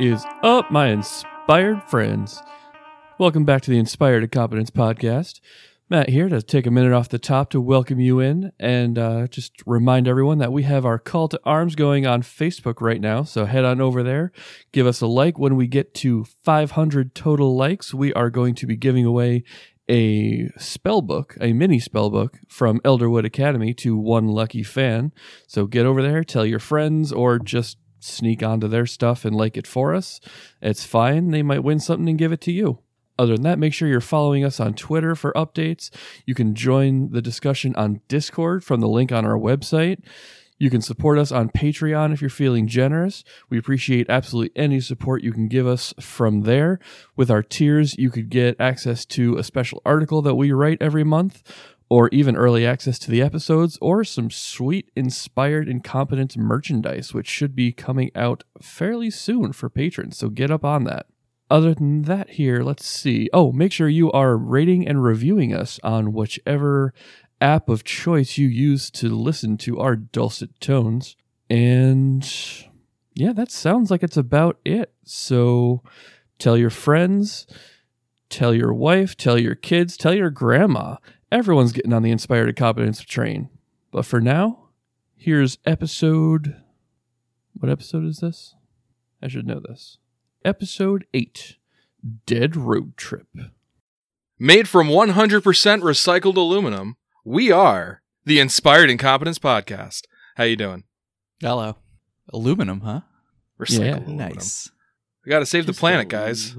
Is up, my inspired friends? Welcome back to the Inspired Incompetence Podcast. Matt here to take a minute off the top to welcome you in and uh, just remind everyone that we have our call to arms going on Facebook right now. So head on over there, give us a like. When we get to 500 total likes, we are going to be giving away a spell book, a mini spell book from Elderwood Academy to one lucky fan. So get over there, tell your friends, or just sneak onto their stuff and like it for us. It's fine. They might win something and give it to you. Other than that, make sure you're following us on Twitter for updates. You can join the discussion on Discord from the link on our website. You can support us on Patreon if you're feeling generous. We appreciate absolutely any support you can give us from there. With our tiers, you could get access to a special article that we write every month, or even early access to the episodes, or some sweet inspired incompetence merchandise, which should be coming out fairly soon for patrons. So get up on that. Other than that, here, let's see. Oh, make sure you are rating and reviewing us on whichever app of choice you use to listen to our dulcet tones. And yeah, that sounds like it's about it. So tell your friends, tell your wife, tell your kids, tell your grandma. Everyone's getting on the inspired incompetence train. But for now, here's episode. What episode is this? I should know this. Episode 8 Dead Road Trip. Made from 100% recycled aluminum, we are the Inspired Incompetence Podcast. How you doing? Hello. Aluminum, huh? Recycled Yeah. aluminum. Nice. We got to save the planet, guys.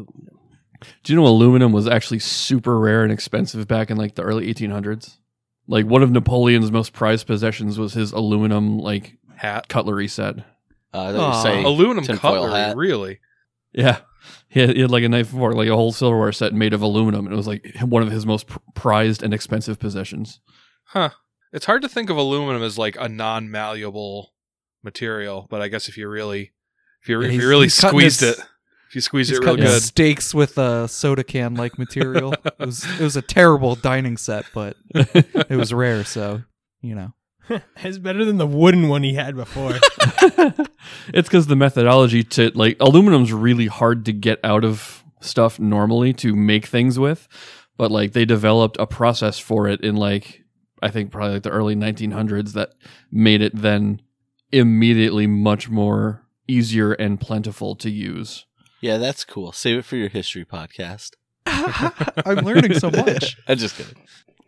Do you know aluminum was actually super rare and expensive back in like the early 1800s? Like one of Napoleon's most prized possessions was his aluminum like Hat. cutlery set. Uh, I thought Aw. you were saying Aluminum cutlery, hat. really? Yeah. He had, he had like a knife fork, like a whole silverware set made of aluminum. And it was like one of his most pr- prized and expensive possessions. Huh. It's hard to think of aluminum as like a non-malleable material, but I guess if you really, if you Yeah, if you really squeezed his- it, if you squeeze He's it real good, steaks with a soda can like material. it was it was a terrible dining set, but it was rare, so you know. It's better than the wooden one he had before. it's because the methodology to like aluminum's really hard to get out of stuff normally to make things with, but like they developed a process for it in like I think probably like the early 1900s that made it then immediately much more easier and plentiful to use. Yeah, that's cool. Save it for your history podcast. I'm learning so much. I'm just kidding.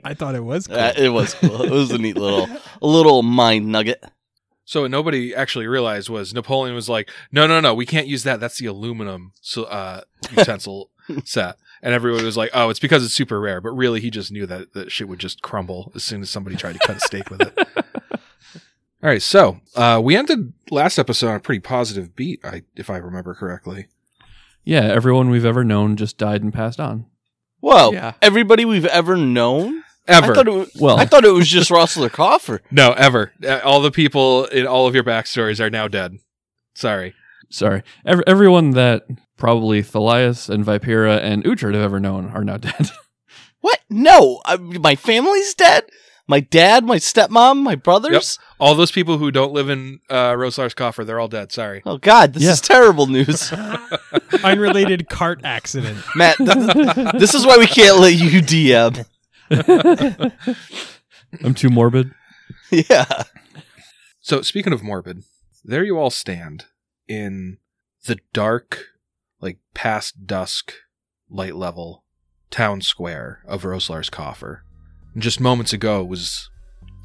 I thought it was cool. Uh, it was cool. It was a neat little, a little mind nugget. So what nobody actually realized was Napoleon was like, no, no, no, we can't use that. That's the aluminum so, uh, utensil set. And everyone was like, oh, it's because it's super rare. But really, he just knew that that shit would just crumble as soon as somebody tried to cut a steak with it. All right, so uh, we ended last episode on a pretty positive beat, I, if I remember correctly. Yeah, everyone we've ever known just died and passed on. Whoa! Yeah. Everybody we've ever known. Ever. I thought it was, Well- I thought it was just Russell Coffer. no, ever. Uh, all the people in all of your backstories are now dead. Sorry. Sorry. Ev- everyone that probably Thalias and Vipera and Uhtred have ever known are now dead. What? No, I, my family's dead. My dad, my stepmom, my brothers. All those people who don't live in uh, Roselar's coffer, they're all dead. Sorry. Oh God, this Yeah. is terrible news, Unrelated cart accident. Matt. th- this is why we can't let you DM. I'm too morbid. Yeah. So, speaking of morbid, there you all stand in the dark, like past dusk light level town square of Roselar's coffer. Just moments ago it was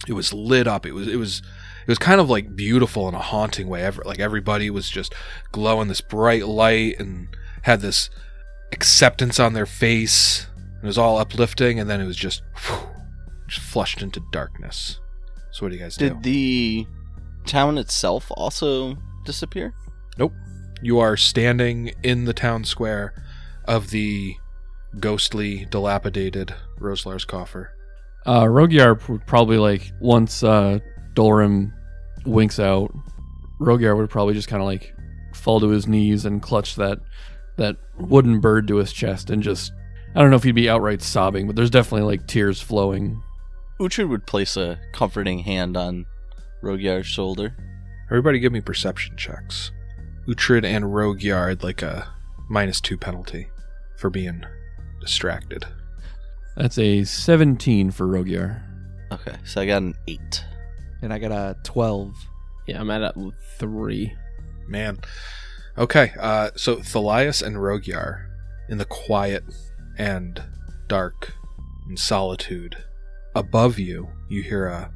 it was lit up. It was it was it was kind of like beautiful in a haunting way. Ever like everybody was just glowing this bright light and had this acceptance on their face. It was all uplifting, and then it was just, just flushed into darkness. So what do you guys do? Did the town itself also disappear? Nope. You are standing in the town square of the ghostly, dilapidated Roselar's coffer. Uh, Rogyar would probably like once uh, Dolrim winks out, Rogyar would probably just kind of like fall to his knees and clutch that that wooden bird to his chest and just I don't know if he'd be outright sobbing, but there's definitely like tears flowing. Uhtred would place a comforting hand on Rogyar's shoulder. Everybody give me perception checks. Uhtred and Rogyard like a minus two penalty for being distracted. That's a 17 for Rogyar. Okay, so I got an eight. And I got a 12. Yeah, I'm at a three. Man. Okay, uh, so Thalias and Rogyar in the quiet and dark and solitude. Above you, you hear a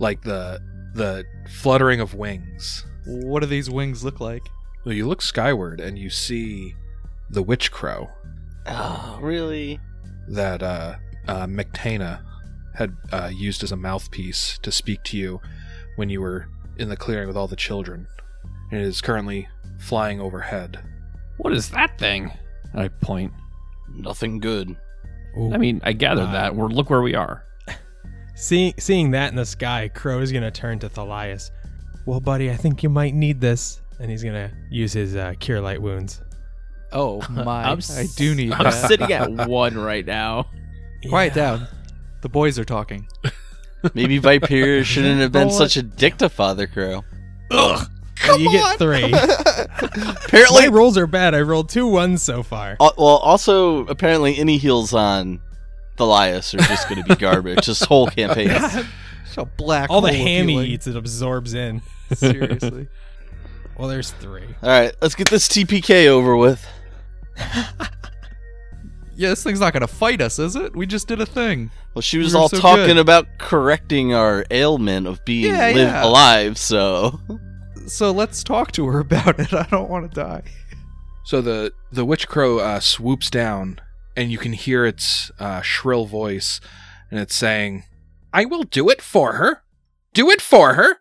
like the the fluttering of wings. What do these wings look like? Well, you look skyward and you see the witch crow Oh, really? that uh, uh, McTana had uh, used as a mouthpiece to speak to you when you were in the clearing with all the children. And it is currently flying overhead. What is that thing? I point. Nothing good. Ooh. I mean, I gathered Uh, that. We're look where we are. seeing seeing that in the sky, Crow is gonna turn to Thalias. Well, buddy, I think you might need this, and he's gonna use his uh, cure light wounds. Oh my! I'm I do need I'm that. sitting at one right now. Quiet Yeah. down. The boys are talking. Maybe Viper shouldn't have been such a dick to Father Crow. Ugh. you get three. Apparently, My rolls are bad. I rolled two ones so far. Al- well, also apparently any heals on Thalias are just going to be garbage. this whole campaign. It's a black All the hole of ham he healing. eats, it absorbs in. Seriously. Well, there's three. All right, let's get this TPK over with. yeah, this thing's not gonna fight us, is it? We just did a thing. Well, she was We all so talking good. about correcting our ailment of being Yeah, live yeah. alive. So So let's talk to her about it. I don't want to die. So the the witch crow uh, swoops down, and you can hear its uh, shrill voice, and it's saying, "I will do it for her. Do it for her."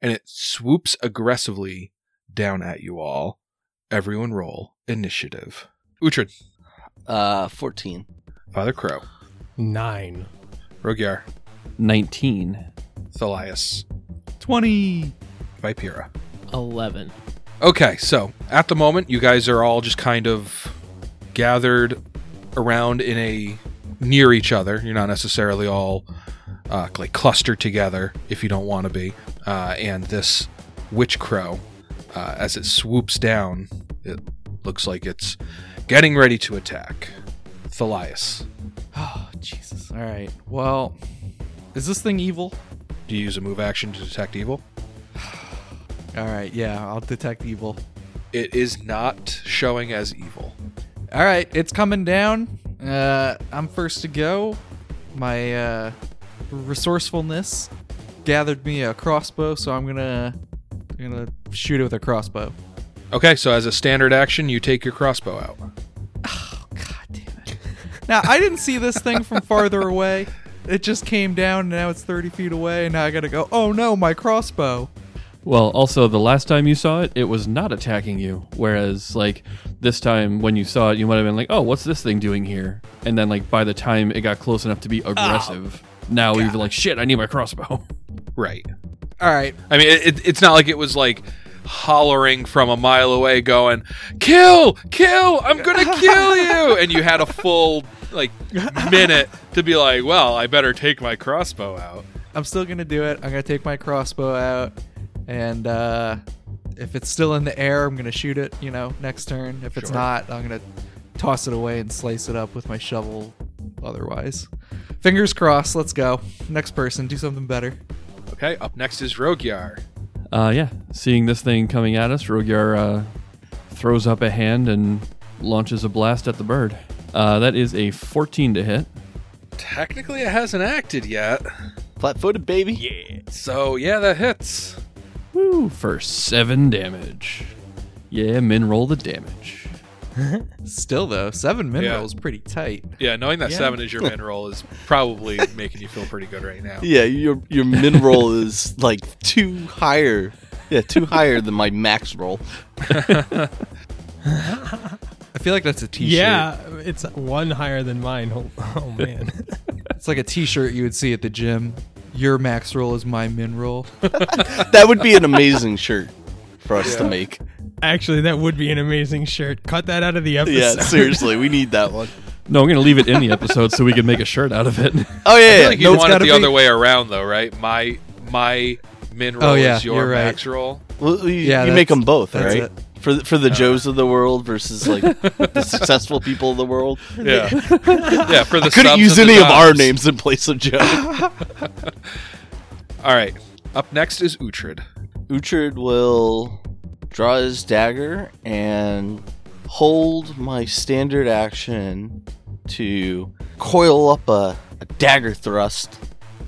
And it swoops aggressively down at you all. Everyone, roll initiative. Uhtred, uh, fourteen. Father Crow, Nine. Rogyar, 19. Thalias, Twenty. Vipera. Eleven. Okay, so at the moment, you guys are all just kind of gathered around in a near each other. You're not necessarily all uh, like clustered together if you don't want to be. Uh, and this witch crow, uh, as it swoops down, it looks like it's getting ready to attack. Thalias, Oh Jesus! All right. Well, is this thing evil? do you use a move action to detect evil? All right. Yeah, I'll detect evil. It is not showing as evil. All right, it's coming down. Uh, I'm first to go. My uh, resourcefulness gathered me a crossbow, so I'm gonna I'm gonna shoot it with a crossbow. Okay, so as a standard action, you take your crossbow out. God damn it! now I didn't see this thing from farther away. It just came down, and now it's 30 feet away, and now I gotta go. Oh no, my crossbow! Well, also, the last time you saw it, it was not attacking you. Whereas, like, this time when you saw it, you might have been like, oh, what's this thing doing here? And then, like, by the time it got close enough to be oh, aggressive, now you're like, shit, I need my crossbow. Right. All right, I mean, it, it, it's not like it was like hollering from a mile away, going, "Kill, kill! I'm gonna kill you!" And you had a full like minute to be like, "Well, I better take my crossbow out." I'm still gonna do it. I'm gonna take my crossbow out, and uh, if it's still in the air, I'm gonna shoot it. You know, next turn. If it's Sure. not, I'm gonna toss it away and slice it up with my shovel. Otherwise, fingers crossed. Let's go. Next person, do something better. Okay. Up next is Rogyar. Uh, yeah, seeing this thing coming at us, Rogyar uh, throws up a hand and launches a blast at the bird. Uh, that is a 14 to hit. Technically, it hasn't acted yet, Flat-footed, baby. Yeah. so yeah, that hits. Woo, for 7 damage. Yeah, min roll the damage. Still though, seven min Yeah. roll is pretty tight. Yeah, knowing that Yeah. seven is your min roll is probably making you feel pretty good right now. Yeah, your your min roll is like two higher. Yeah, two higher than my max roll. I feel like that's a t-shirt. Yeah, it's one higher than mine. Oh, oh man. it's like a t-shirt you would see at the gym. Your max roll is my min roll. That would be an amazing shirt for us to make. Actually, that would be an amazing shirt. Cut that out of the episode. Yeah, seriously, we need that one. No, I'm going to leave it in the episode so we can make a shirt out of it. Oh I yeah, feel yeah. like you it's want it the be- other way around, though, right? My my min oh, roll Oh, yeah, is your you're right. max roll. Well, you, Yeah, you make them both, right? it. For the, for the Joes of the world versus like the successful people of the world. Yeah, yeah. For the Couldn't use and any of our names in place of Joe. All right. Up next is Uhtred. Uhtred will draw his dagger and hold my standard action to coil up a, a dagger thrust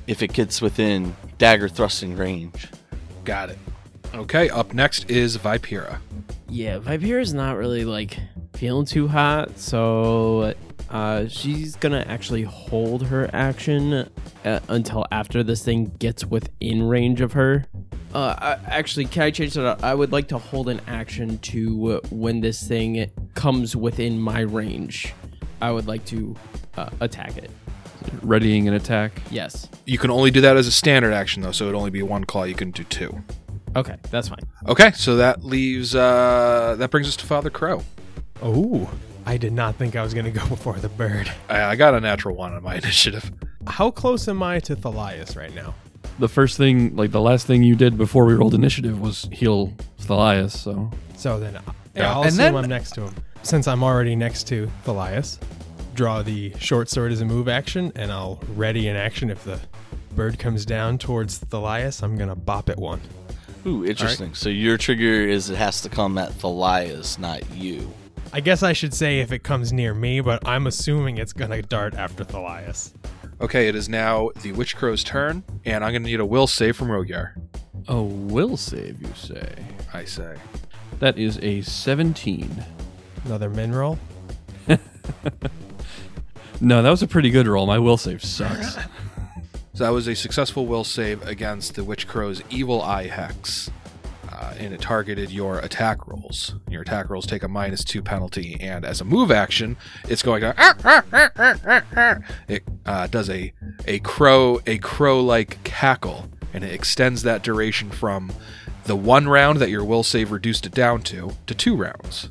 if it gets within dagger thrusting range. Got it. Okay. Up next is Vipera. Yeah, Vipera's not really like feeling too hot, so uh, she's gonna actually hold her action uh, until after this thing gets within range of her. Uh, I, actually, can I change that? Up? I would like to hold an action to uh, when this thing comes within my range. I would like to uh, attack it. Readying an attack. Yes. You can only do that as a standard action though, so it'd only be one claw. You can do two. Okay, that's fine. Okay, so that leaves uh that brings us to Father Crow. Oh, I did not think I was going to go before the bird. I, I got a natural one on my initiative. How close am I to Thalias right now? The first thing, like the last thing you did before we rolled initiative was heal Thalias, so So then, yeah, Yeah. I'll And assume then- I'm next to him. Since I'm already next to Thalias, draw the short sword as a move action, and I'll ready an action if the bird comes down towards Thalias. I'm gonna bop it one. Ooh, interesting. So your trigger is it has to come at Thalias, not you. I guess I should say if it comes near me, but I'm assuming it's gonna dart after Thalias. Okay, it is now the Witch Crow's turn, and I'm gonna need a will save from Rogyar. a will save, you say? I say. That is a 17. Another min roll. No, that was a pretty good roll. My will save sucks. So that was a successful will save against the Witch Crow's Evil Eye Hex. Uh, and it targeted your attack rolls. Your attack rolls take a minus two penalty, and as a move action, it's going to. It uh, does a a crow a crow like cackle, and it extends that duration from the one round that your will save reduced it down to to two rounds.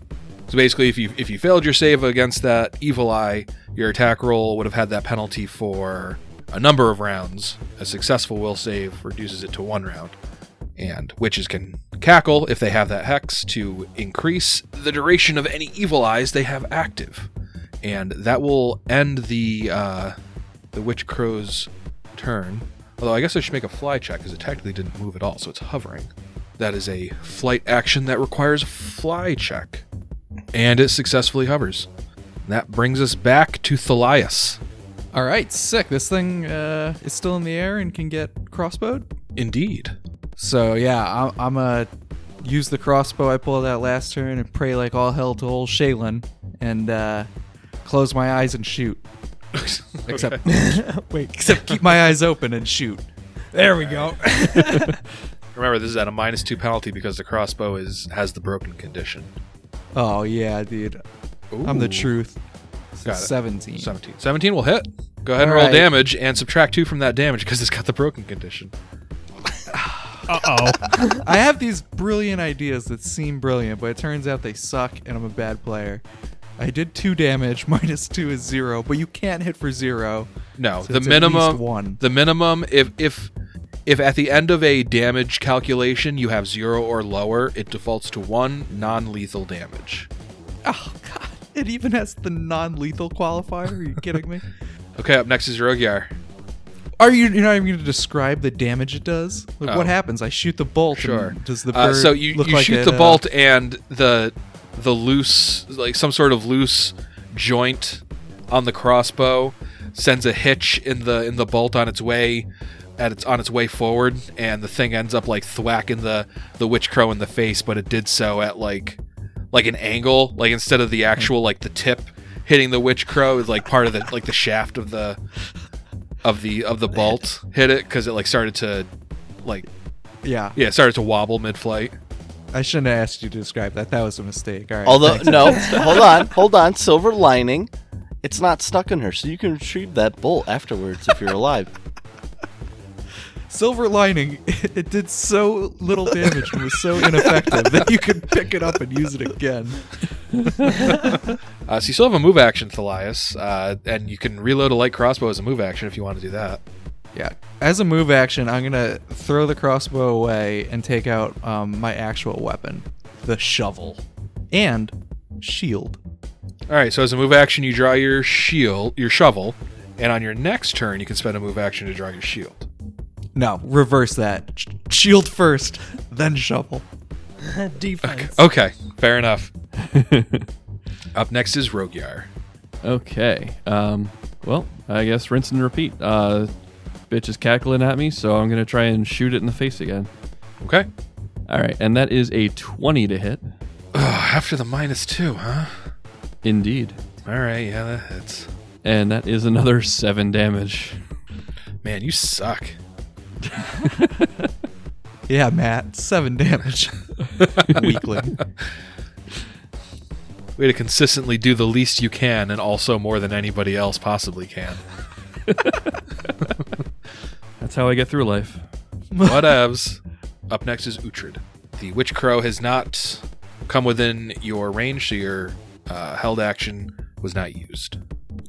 So basically, if you if you failed your save against that evil eye, your attack roll would have had that penalty for a number of rounds. A successful will save reduces it to one round. And witches can cackle if they have that hex to increase the duration of any evil eyes they have active, and that will end the uh, the witch crow's turn. Although I guess I should make a fly check because it technically didn't move at all, so it's hovering. That is a flight action that requires a fly check, and it successfully hovers. That brings us back to Thalias. All right, sick. This thing uh, is still in the air and can get crossbowed. Indeed. So yeah, I'm, I'm gonna use the crossbow I pulled out last turn and pray like all hell to old Shaylin and uh, close my eyes and shoot. Except, Wait, except keep my eyes open and shoot. there we go. Remember, this is at a minus two penalty because the crossbow is has the broken condition. Oh yeah, dude. I'm the truth. Got it. Seventeen. 17. 17 will hit. Go ahead and All roll right. damage and subtract two from that damage because it's got the broken condition. Uh oh. I have these brilliant ideas that seem brilliant, but it turns out they suck, and I'm a bad player. I did two damage. Minus two is zero, but you can't hit for zero. No, So the it's at least minimum one. the minimum if if if at the end of a damage calculation you have 0 or lower, it defaults to 1 non-lethal damage. Oh god, it even has the non-lethal qualifier. Are you kidding me? Okay, up next is Rogyar. Are you? You're not even going to describe the damage it does? Like, Oh. What happens? I shoot the bolt. Sure. And does the Uh, so you, you like shoot it, the uh, bolt and the the loose like some sort of loose joint on the crossbow sends a hitch in the in the bolt on its way at its on its way forward and the thing ends up like thwacking the the witch crow in the face but it did so at like like an angle like instead of the actual like the tip hitting the witch crow is like part of the like the shaft of the of the of the bolt hit it because it like started to like Yeah, yeah it started to wobble mid-flight I shouldn't have asked you to describe that. That was a mistake. All right. Although thanks. no, hold on, hold on. Silver lining, it's not stuck in her, so you can retrieve that bolt afterwards if you're alive. Silver lining, it did so little damage and was so ineffective that you could pick it up and use it again. Uh, so you still have a move action, Thalias, uh, and you can reload a light crossbow as a move action if you want to do that. Yeah. As a move action, I'm gonna throw the crossbow away and take out um, my actual weapon, the shovel, and shield. All right, so as a move action, you draw your shield, your shovel, and on your next turn, you can spend a move action to draw your shield. No, reverse that. Sh- shield first, then shovel. Defense. Okay, fair enough. Up next is Rogyar. Okay. Um, well, I guess rinse and repeat. Uh, bitch is cackling at me, so I'm going to try and shoot it in the face again. Okay. All right. And that is a 20 to hit. Ugh, after the minus two, huh? Indeed. All right, yeah, that hits. And that is another 7 damage. Man, you suck. Yeah, Matt, seven damage. Weakling. Way to consistently do the least you can and also more than anybody else possibly can. That's how I get through life. Whatevs. Up next is Uhtred. The Witch Crow has not come within your range, so your uh, held action was not used.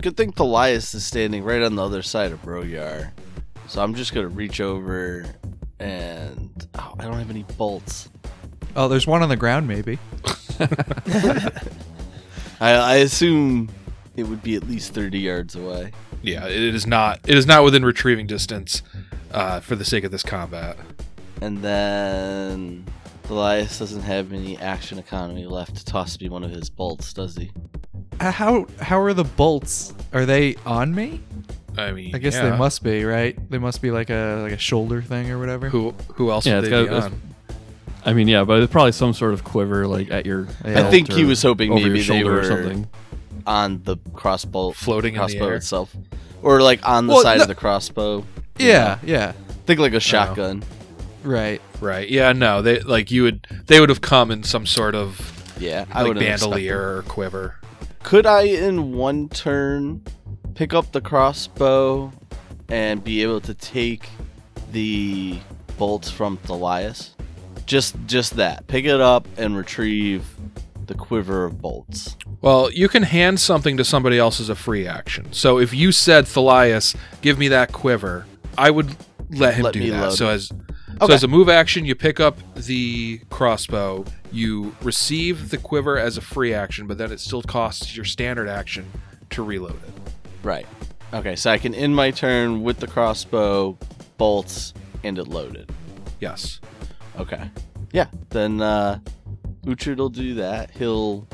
Good thing Thalias is standing right on the other side of Brogyar. So I'm just gonna reach over and oh, I don't have any bolts. Oh, there's one on the ground, maybe. I, I assume it would be at least 30 yards away. Yeah, it is not. It is not within retrieving distance uh, for the sake of this combat. And then Thalias doesn't have any action economy left to toss me one of his bolts, does he? Uh, How how are the bolts? Are they on me? I mean, I guess yeah. they must be, right? They must be like a like a shoulder thing or whatever. Who who else Yeah, would it's they be on? I mean, yeah, but it's probably some sort of quiver, like at your. I think he was hoping maybe your they shoulder were or something. On the crossbow, Floating in the crossbow air? itself, or like on the Well, side no- of the crossbow. Yeah, yeah. Think like a shotgun. Right. Right? Yeah. No. They like you would. They would have come in some sort of Yeah, I like would bandolier or quiver. Could I, in one turn, pick up the crossbow and be able to take the bolts from Thalias? Just, just that. Pick it up and retrieve the quiver of bolts. Well, you can hand something to somebody else as a free action. So if you said Thalias, give me that quiver, I would let him Let do that. So as Okay. so as a move action, you pick up the crossbow, you receive the quiver as a free action, but then it still costs your standard action to reload it. Right. Okay, so I can end my turn with the crossbow, bolts, and it loaded. Yes. Okay. Yeah, then uh Uhtred will do that. He'll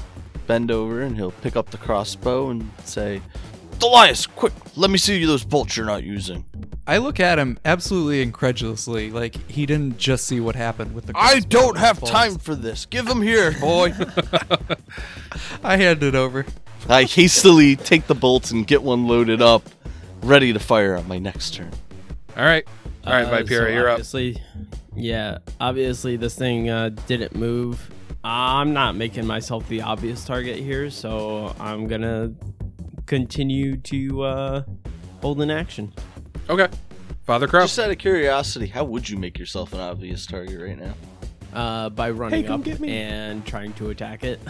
bend over and he'll pick up the crossbow and say, Thalias, quick, let me see those bolts you're not using. I look at him absolutely incredulously, like he didn't just see what happened with the. I don't have bolts. time for this. Give him here, boy. I hand it over. I hastily take the bolts and get one loaded up, ready to fire on my next turn. All right. All right, Uh, Vipera, so you're up. obviously, Yeah, obviously this thing uh, didn't move. I'm not making myself the obvious target here, so I'm gonna continue to uh, hold an action. Okay. Father Crow. Just out of curiosity, how would you make yourself an obvious target right now? Uh, by running come up get me. and trying to attack it.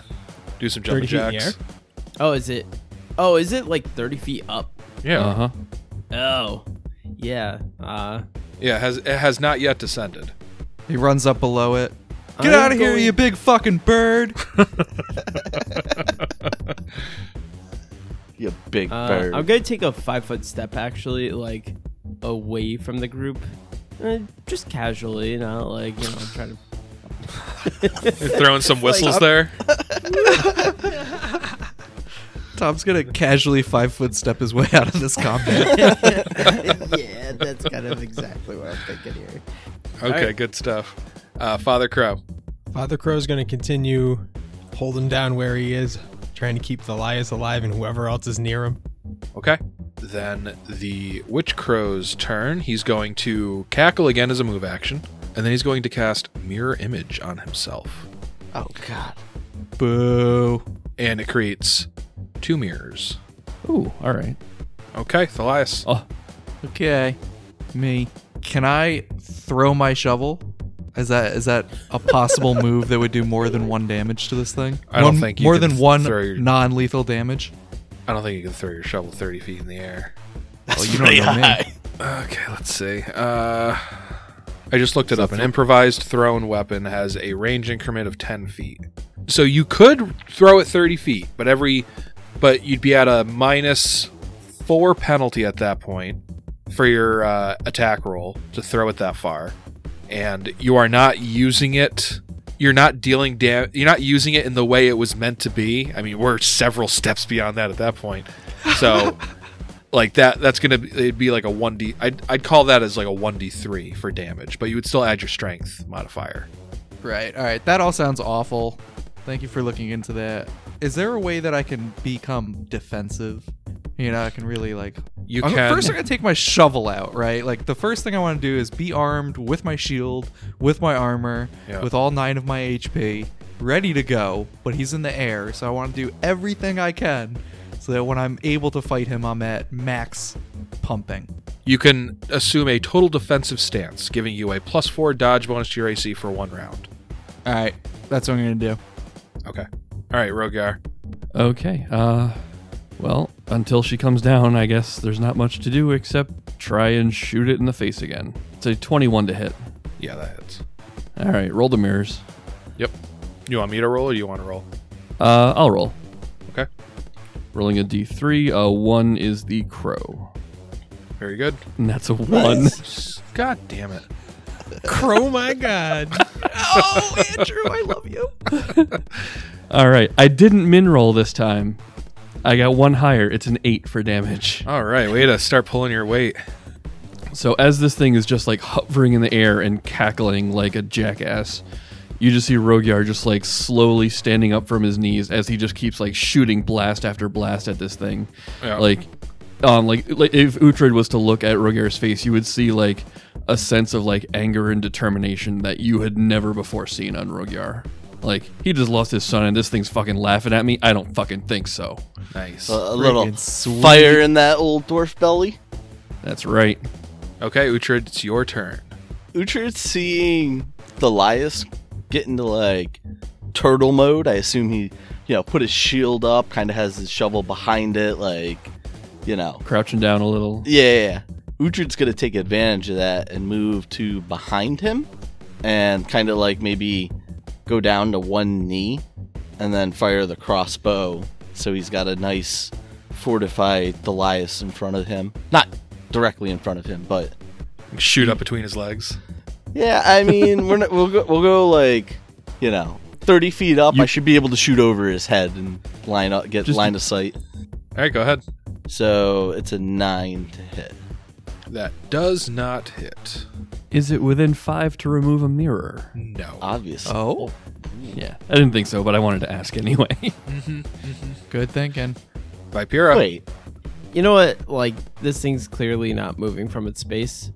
Do some jumping 30 in the jacks. Oh, is it? Oh, is it like 30 feet up? Yeah. Uh huh. Oh, yeah. Uh, Yeah, it has it has not yet descended. He runs up below it. Get I'm out of here, going- you big fucking bird! You big Uh, bird. I'm gonna take a five foot step actually, like away from the group, uh, just casually, not like you know, try to. You're throwing some whistles there. Tom's gonna casually five foot step his way out of this combat. yeah, that's kind of exactly what I'm thinking here. Okay, right. good stuff. Uh, Father Crow. Father Crow's going to continue holding down where he is, trying to keep Thalias alive and whoever else is near him. Okay. Then the Witch Crow's turn. He's going to cackle again as a move action, and then he's going to cast Mirror Image on himself. oh god. Boo. And it creates two mirrors. Ooh, all right. Okay, Thalias. Oh, Okay. Me. Can I throw my shovel? Is that is that a possible move that would do more than one damage to this thing? I don't One- think you more can than one your- non-lethal damage. I don't think you can throw your shovel 30 feet in the air. That's you don't pretty know me. high. Okay, let's see. Uh, I just looked it up. An improvised thrown weapon has a range increment of 10 feet. So you could throw it 30 feet, but every, but you'd be at a minus four penalty at that point for your uh, attack roll to throw it that far, and you are not using it. You're not dealing dam- You're not using it in the way it was meant to be. I mean, we're several steps beyond that at that point. So like that that's gonna be, it'd be like a 1d I'd, I'd call that as like a 1d3 for damage but you would still add your strength modifier Right. All right. That all sounds awful. Thank you for looking into that. Is there a way that I can become defensive? You know, I can really like. you I'm, can First, I'm gonna take my shovel out. Right. Like the first thing I want to do is be armed with my shield, with my armor, Yeah. with all nine of my HP, ready to go. But he's in the air, so I want to do everything I can so that when I'm able to fight him, I'm at max pumping. you can assume a total defensive stance giving you a plus 4 dodge bonus to your AC for one round All right. That's what I'm gonna do. okay all right rogar Okay. Uh, well, until she comes down, I guess there's not much to do except try and shoot it in the face again. It's a 21 to hit. yeah that hits All right, roll the mirrors. yep you want me to roll or you want to roll Uh, I'll roll. okay Rolling a d3. Uh, one is the crow, very good and that's a one. god damn it Crow, my god. oh, Andrew, I love you. All right, I didn't min roll this time. I got one higher. It's an eight for damage. all right way to start pulling your weight So as this thing is just like hovering in the air and cackling like a jackass, you just see Rogyar just like slowly standing up from his knees as he just keeps like shooting blast after blast at this thing. Yeah. Like, um, like, like if Uhtred was to look at Rogyar's face, you would see like a sense of like anger and determination that you had never before seen on Rogyar. Like he just lost his son, and this thing's fucking laughing at me. I don't fucking think so. nice A, a little sweet. fire in that old dwarf belly. That's right. okay Uhtred it's your turn Uhtred seeing Thalias get into like turtle mode. I assume he, you know, put his shield up, kind of has his shovel behind it, like, you know. Crouching down a little. Yeah, yeah, yeah. Uhtred's gonna take advantage of that and move to behind him, and kind of like maybe go down to one knee, and then fire the crossbow. So he's got a nice fortified Thalias in front of him, not directly in front of him, but shoot up between his legs Yeah, I mean, we're not, we'll go we'll go like you know thirty feet up. You- I should be able to shoot over his head and line up, get Just- line of sight. all right go ahead So it's a nine to hit. that does not hit Is it within five to remove a mirror? no Obviously. Oh, Yeah, I didn't think so, but I wanted to ask anyway. good thinking. Vipera Wait, You know what? Like this thing's clearly not moving from its space.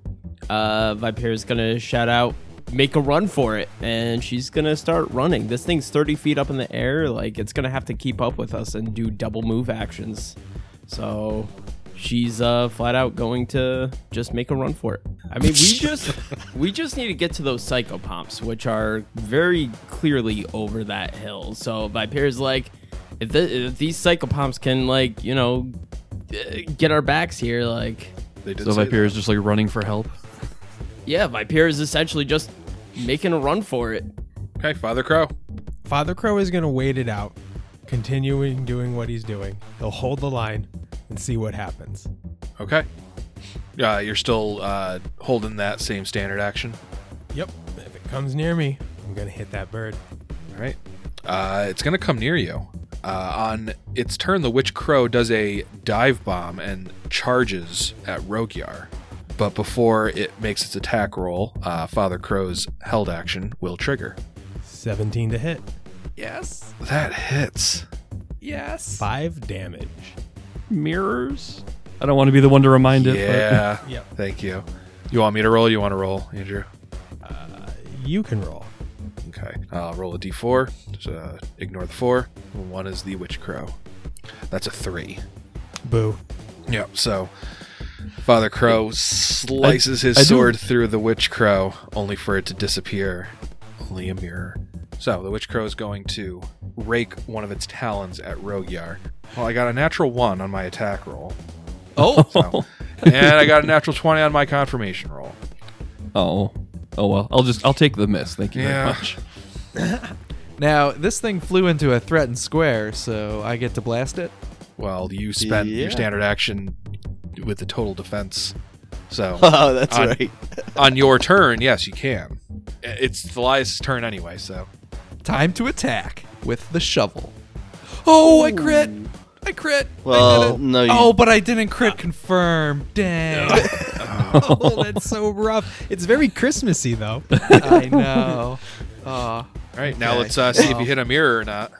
Uh, Vipera's gonna shout out, "Make a run for it!" and she's gonna start running. This thing's thirty feet up in the air. Like it's gonna have to keep up with us and do double move actions. So she's uh, flat out going to just make a run for it. I mean, we just we just need to get to those psychopomps, which are very clearly over that hill. So Vipera's like, if, the, if these psychopomps can like you know uh, get our backs here, like they did so say Viper is just like running for help. yeah, Viper is essentially just making a run for it. okay Father Crow Father Crow is going to wait it out, continuing doing what he's doing. He'll hold the line and see what happens. Okay. Uh, you're still uh, holding that same standard action. Yep. If it comes near me, I'm going to hit that bird. All right. Uh, it's going to come near you. Uh, on its turn, the Witch Crow does a dive bomb and charges at Rogyar. But before it makes its attack roll, uh, Father Crow's held action will trigger. 17 to hit. Yes. That hits. Yes. 5 damage. Mirrors? I don't want to be the one to remind it. Yeah. Yep. Thank you. You want me to roll? You want to roll, Andrew? You can roll. Okay. I'll roll a d4. Just, uh, ignore the four. One is the Witch Crow. That's a three. Boo. Yep. So Father Crow slices his I do- sword through the Witch Crow, only for it to disappear. Only a mirror. So the Witch Crow is going to rake one of its talons at Rogyar. Well, I got a natural one on my attack roll. Oh, So and I got a natural 20 on my confirmation roll. Oh, oh well. I'll just I'll take the miss. Thank you Yeah. very much. Now, this thing flew into a threatened square, so I get to blast it. Well, you spent Yeah. your standard action with the total defense. So Oh, that's On- right. on your turn, yes, you can. It's Thalias' turn anyway, so. Time to attack with the shovel. Oh, I crit! I crit! I Well, did it. no, you- Oh, but I didn't crit confirm. Dang. oh, that's so rough. It's very Christmassy though. I know. Oh, All right, now Okay. let's uh, see if you hit a mirror or not.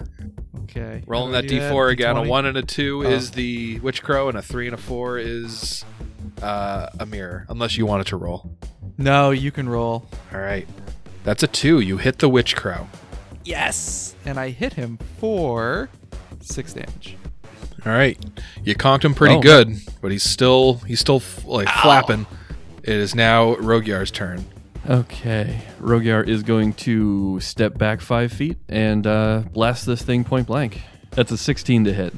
okay. Rolling that do I do d4 again. A D20? 1 and a 2 Oh. is the Witch Crow, and a 3 and a 4 is uh, a mirror, unless you want it to roll. No, you can roll. All right. That's a 2. You hit the Witch Crow. Yes! And I hit him for six damage. All right. You conked him pretty Oh. good, but he's still he's still f- like flapping. It is now Rogyar's turn. Okay, Rogyar is going to step back five feet and uh, blast this thing point blank. That's a 16 to hit.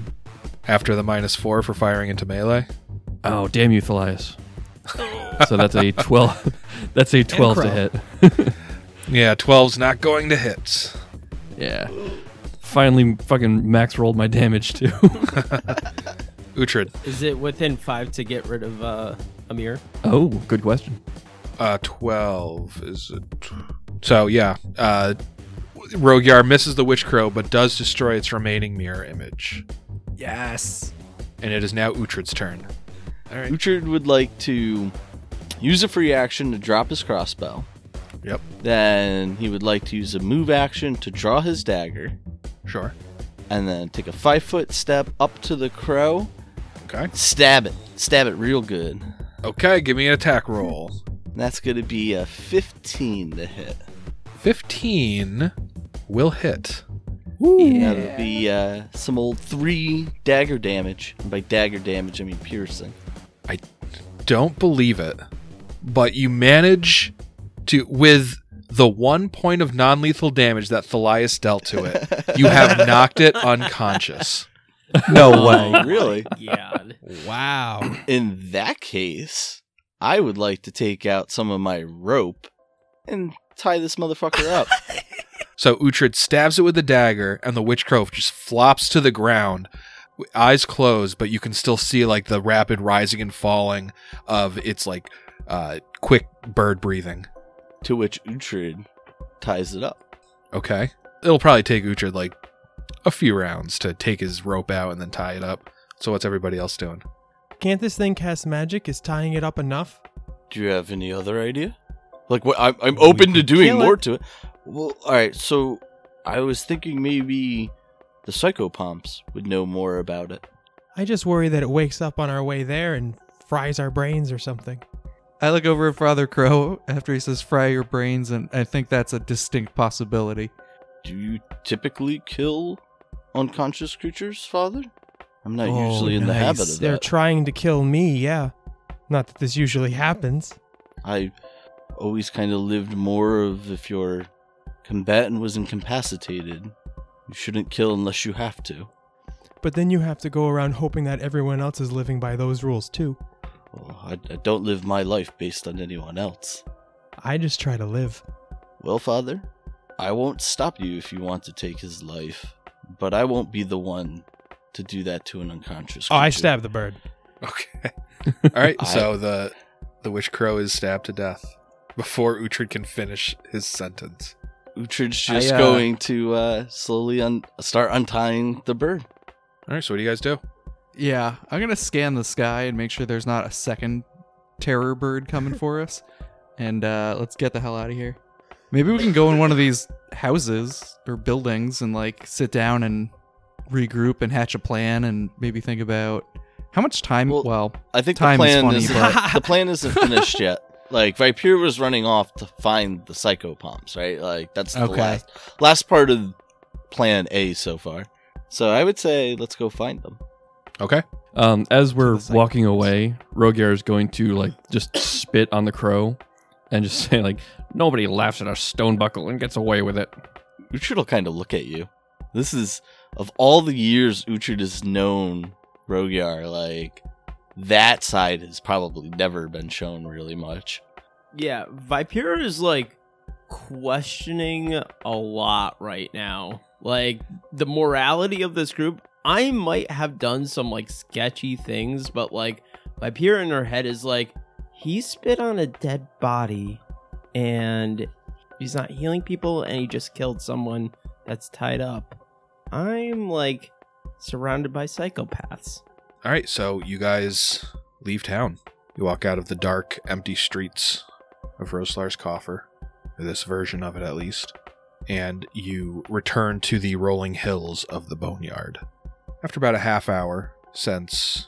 After the minus 4 for firing into melee. Oh, damn you, Thalias. so that's a 12. that's a 12 to hit. Yeah, 12's not going to hit. Yeah. Finally, fucking max rolled my damage too. Uhtred. Is it within five to get rid of uh, Amir? oh, good question. Uh, 12 is it? So, yeah. Uh, Rogyar misses the Witch Crow, but does destroy its remaining mirror image. Yes! And it is now Uhtred's turn. All right. Uhtred would like to use a free action to drop his crossbow. Yep. Then he would like to use a move action to draw his dagger. Sure. And then take a five foot step up to the crow. Okay. Stab it. Stab it real good. Okay, give me an attack roll. That's going to be a 15 to hit. 15 will hit. That'll be uh, some old three dagger damage. And by dagger damage, I mean piercing. I don't believe it. But you manage to, with the one point of non lethal damage that Thalias dealt to it, you have knocked it unconscious. No way. really? Yeah. Wow. In that case, I would like to take out some of my rope and tie this motherfucker up. So Uhtred stabs it with a dagger, and the witch crow just flops to the ground, eyes closed, but you can still see like the rapid rising and falling of its like uh, quick bird breathing. To which Uhtred ties it up. Okay, it'll probably take Uhtred like a few rounds to take his rope out and then tie it up. So what's everybody else doing? Can't this thing cast magic? Is tying it up enough? Do you have any other idea? Like, what? I'm, I'm open to doing more it. to it. Well, all right. So, I was thinking maybe the psychopomps would know more about it. I just worry that it wakes up on our way there and fries our brains or something. I look over at Father Crow after he says fry your brains, and I think that's a distinct possibility. Do you typically kill unconscious creatures, Father? I'm not Oh, usually in the habit nice. of They're that. trying to kill me, yeah. Not that this usually happens. I always kind of lived more of if your combatant was incapacitated, you shouldn't kill unless you have to. But then you have to go around hoping that everyone else is living by those rules too. Well, I, I don't live my life based on anyone else. I just try to live. Well, Father, I won't stop you if you want to take his life, but I won't be the one to do that to an unconscious. Oh, I creature. stabbed the bird. Okay. All right. I- so the the witch crow is stabbed to death before Uhtred can finish his sentence. Uhtred's I, just uh, going to uh, slowly un- start untying the bird. All right. So what do you guys do? Yeah, I'm gonna scan the sky and make sure there's not a second terror bird coming for us. And uh, let's get the hell out of here. Maybe we can go in one of these houses or buildings and like sit down and regroup and hatch a plan and maybe think about how much time. Well, Well, I think Time the is plan funny, is the plan isn't finished yet. Like Viper was running off to find the psychopomps, right? Like that's the Okay. last last part of Plan A so far. So I would say let's go find them. Okay. Um, as we're the walking away, Rogyar is going to like just spit on the crow and just say like, "Nobody laughs at a stone buckle and gets away with it." Uhtred will kind of look at you. This is of all the years Uhtred has known Rogyar, like that side has probably never been shown really much. Yeah, Vipera is like questioning a lot right now. Like the morality of this group. I might have done some like sketchy things, but like my peer in her head is like, he spit on a dead body and he's not healing people and he just killed someone that's tied up. I'm like surrounded by psychopaths. All right, so you guys leave town. You walk out of the dark, empty streets of Roslar's coffer, or this version of it at least, and you return to the rolling hills of the Boneyard. After about a half hour since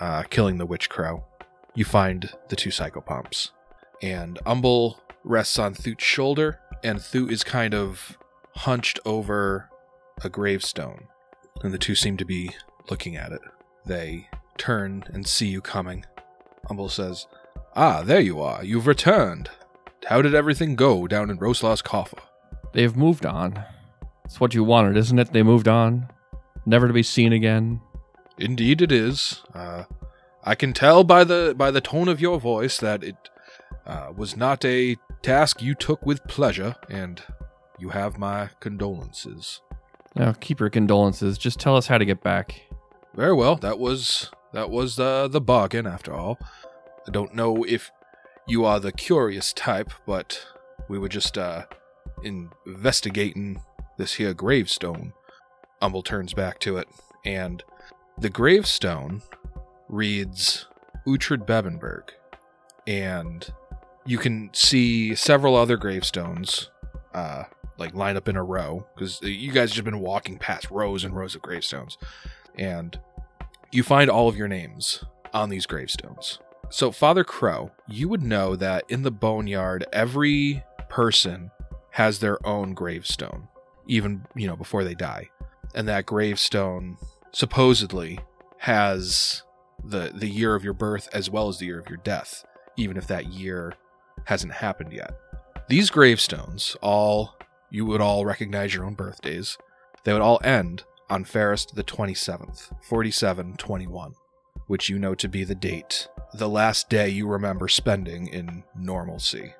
uh, killing the witch crow, you find the two psychopomps. And Umble rests on Thut's shoulder, and Thut is kind of hunched over a gravestone. And the two seem to be looking at it. They turn and see you coming. Umble says, Ah, there you are. You've returned. How did everything go down in Roslar's coffer? They've moved on. It's what you wanted, isn't it? They moved on. Never to be seen again. Indeed, it is. Uh, I can tell by the by the tone of your voice that it uh, was not a task you took with pleasure, and you have my condolences. Now, keep your condolences. Just tell us how to get back. Very well. That was that was uh, the bargain, after all. I don't know if you are the curious type, but we were just uh, investigating this here gravestone. Umble turns back to it, and the gravestone reads Uhtred Bevenberg, and you can see several other gravestones, uh, like lined up in a row because you guys just been walking past rows and rows of gravestones, and you find all of your names on these gravestones. So, Father Crow, you would know that in the boneyard, every person has their own gravestone, even you know before they die, and that gravestone supposedly has the the year of your birth as well as the year of your death, even if that year hasn't happened yet. These gravestones, all you would all recognize your own birthdays. They would all end on Pharast the 27th, 4721, which you know to be the date, the last day you remember spending in normalcy.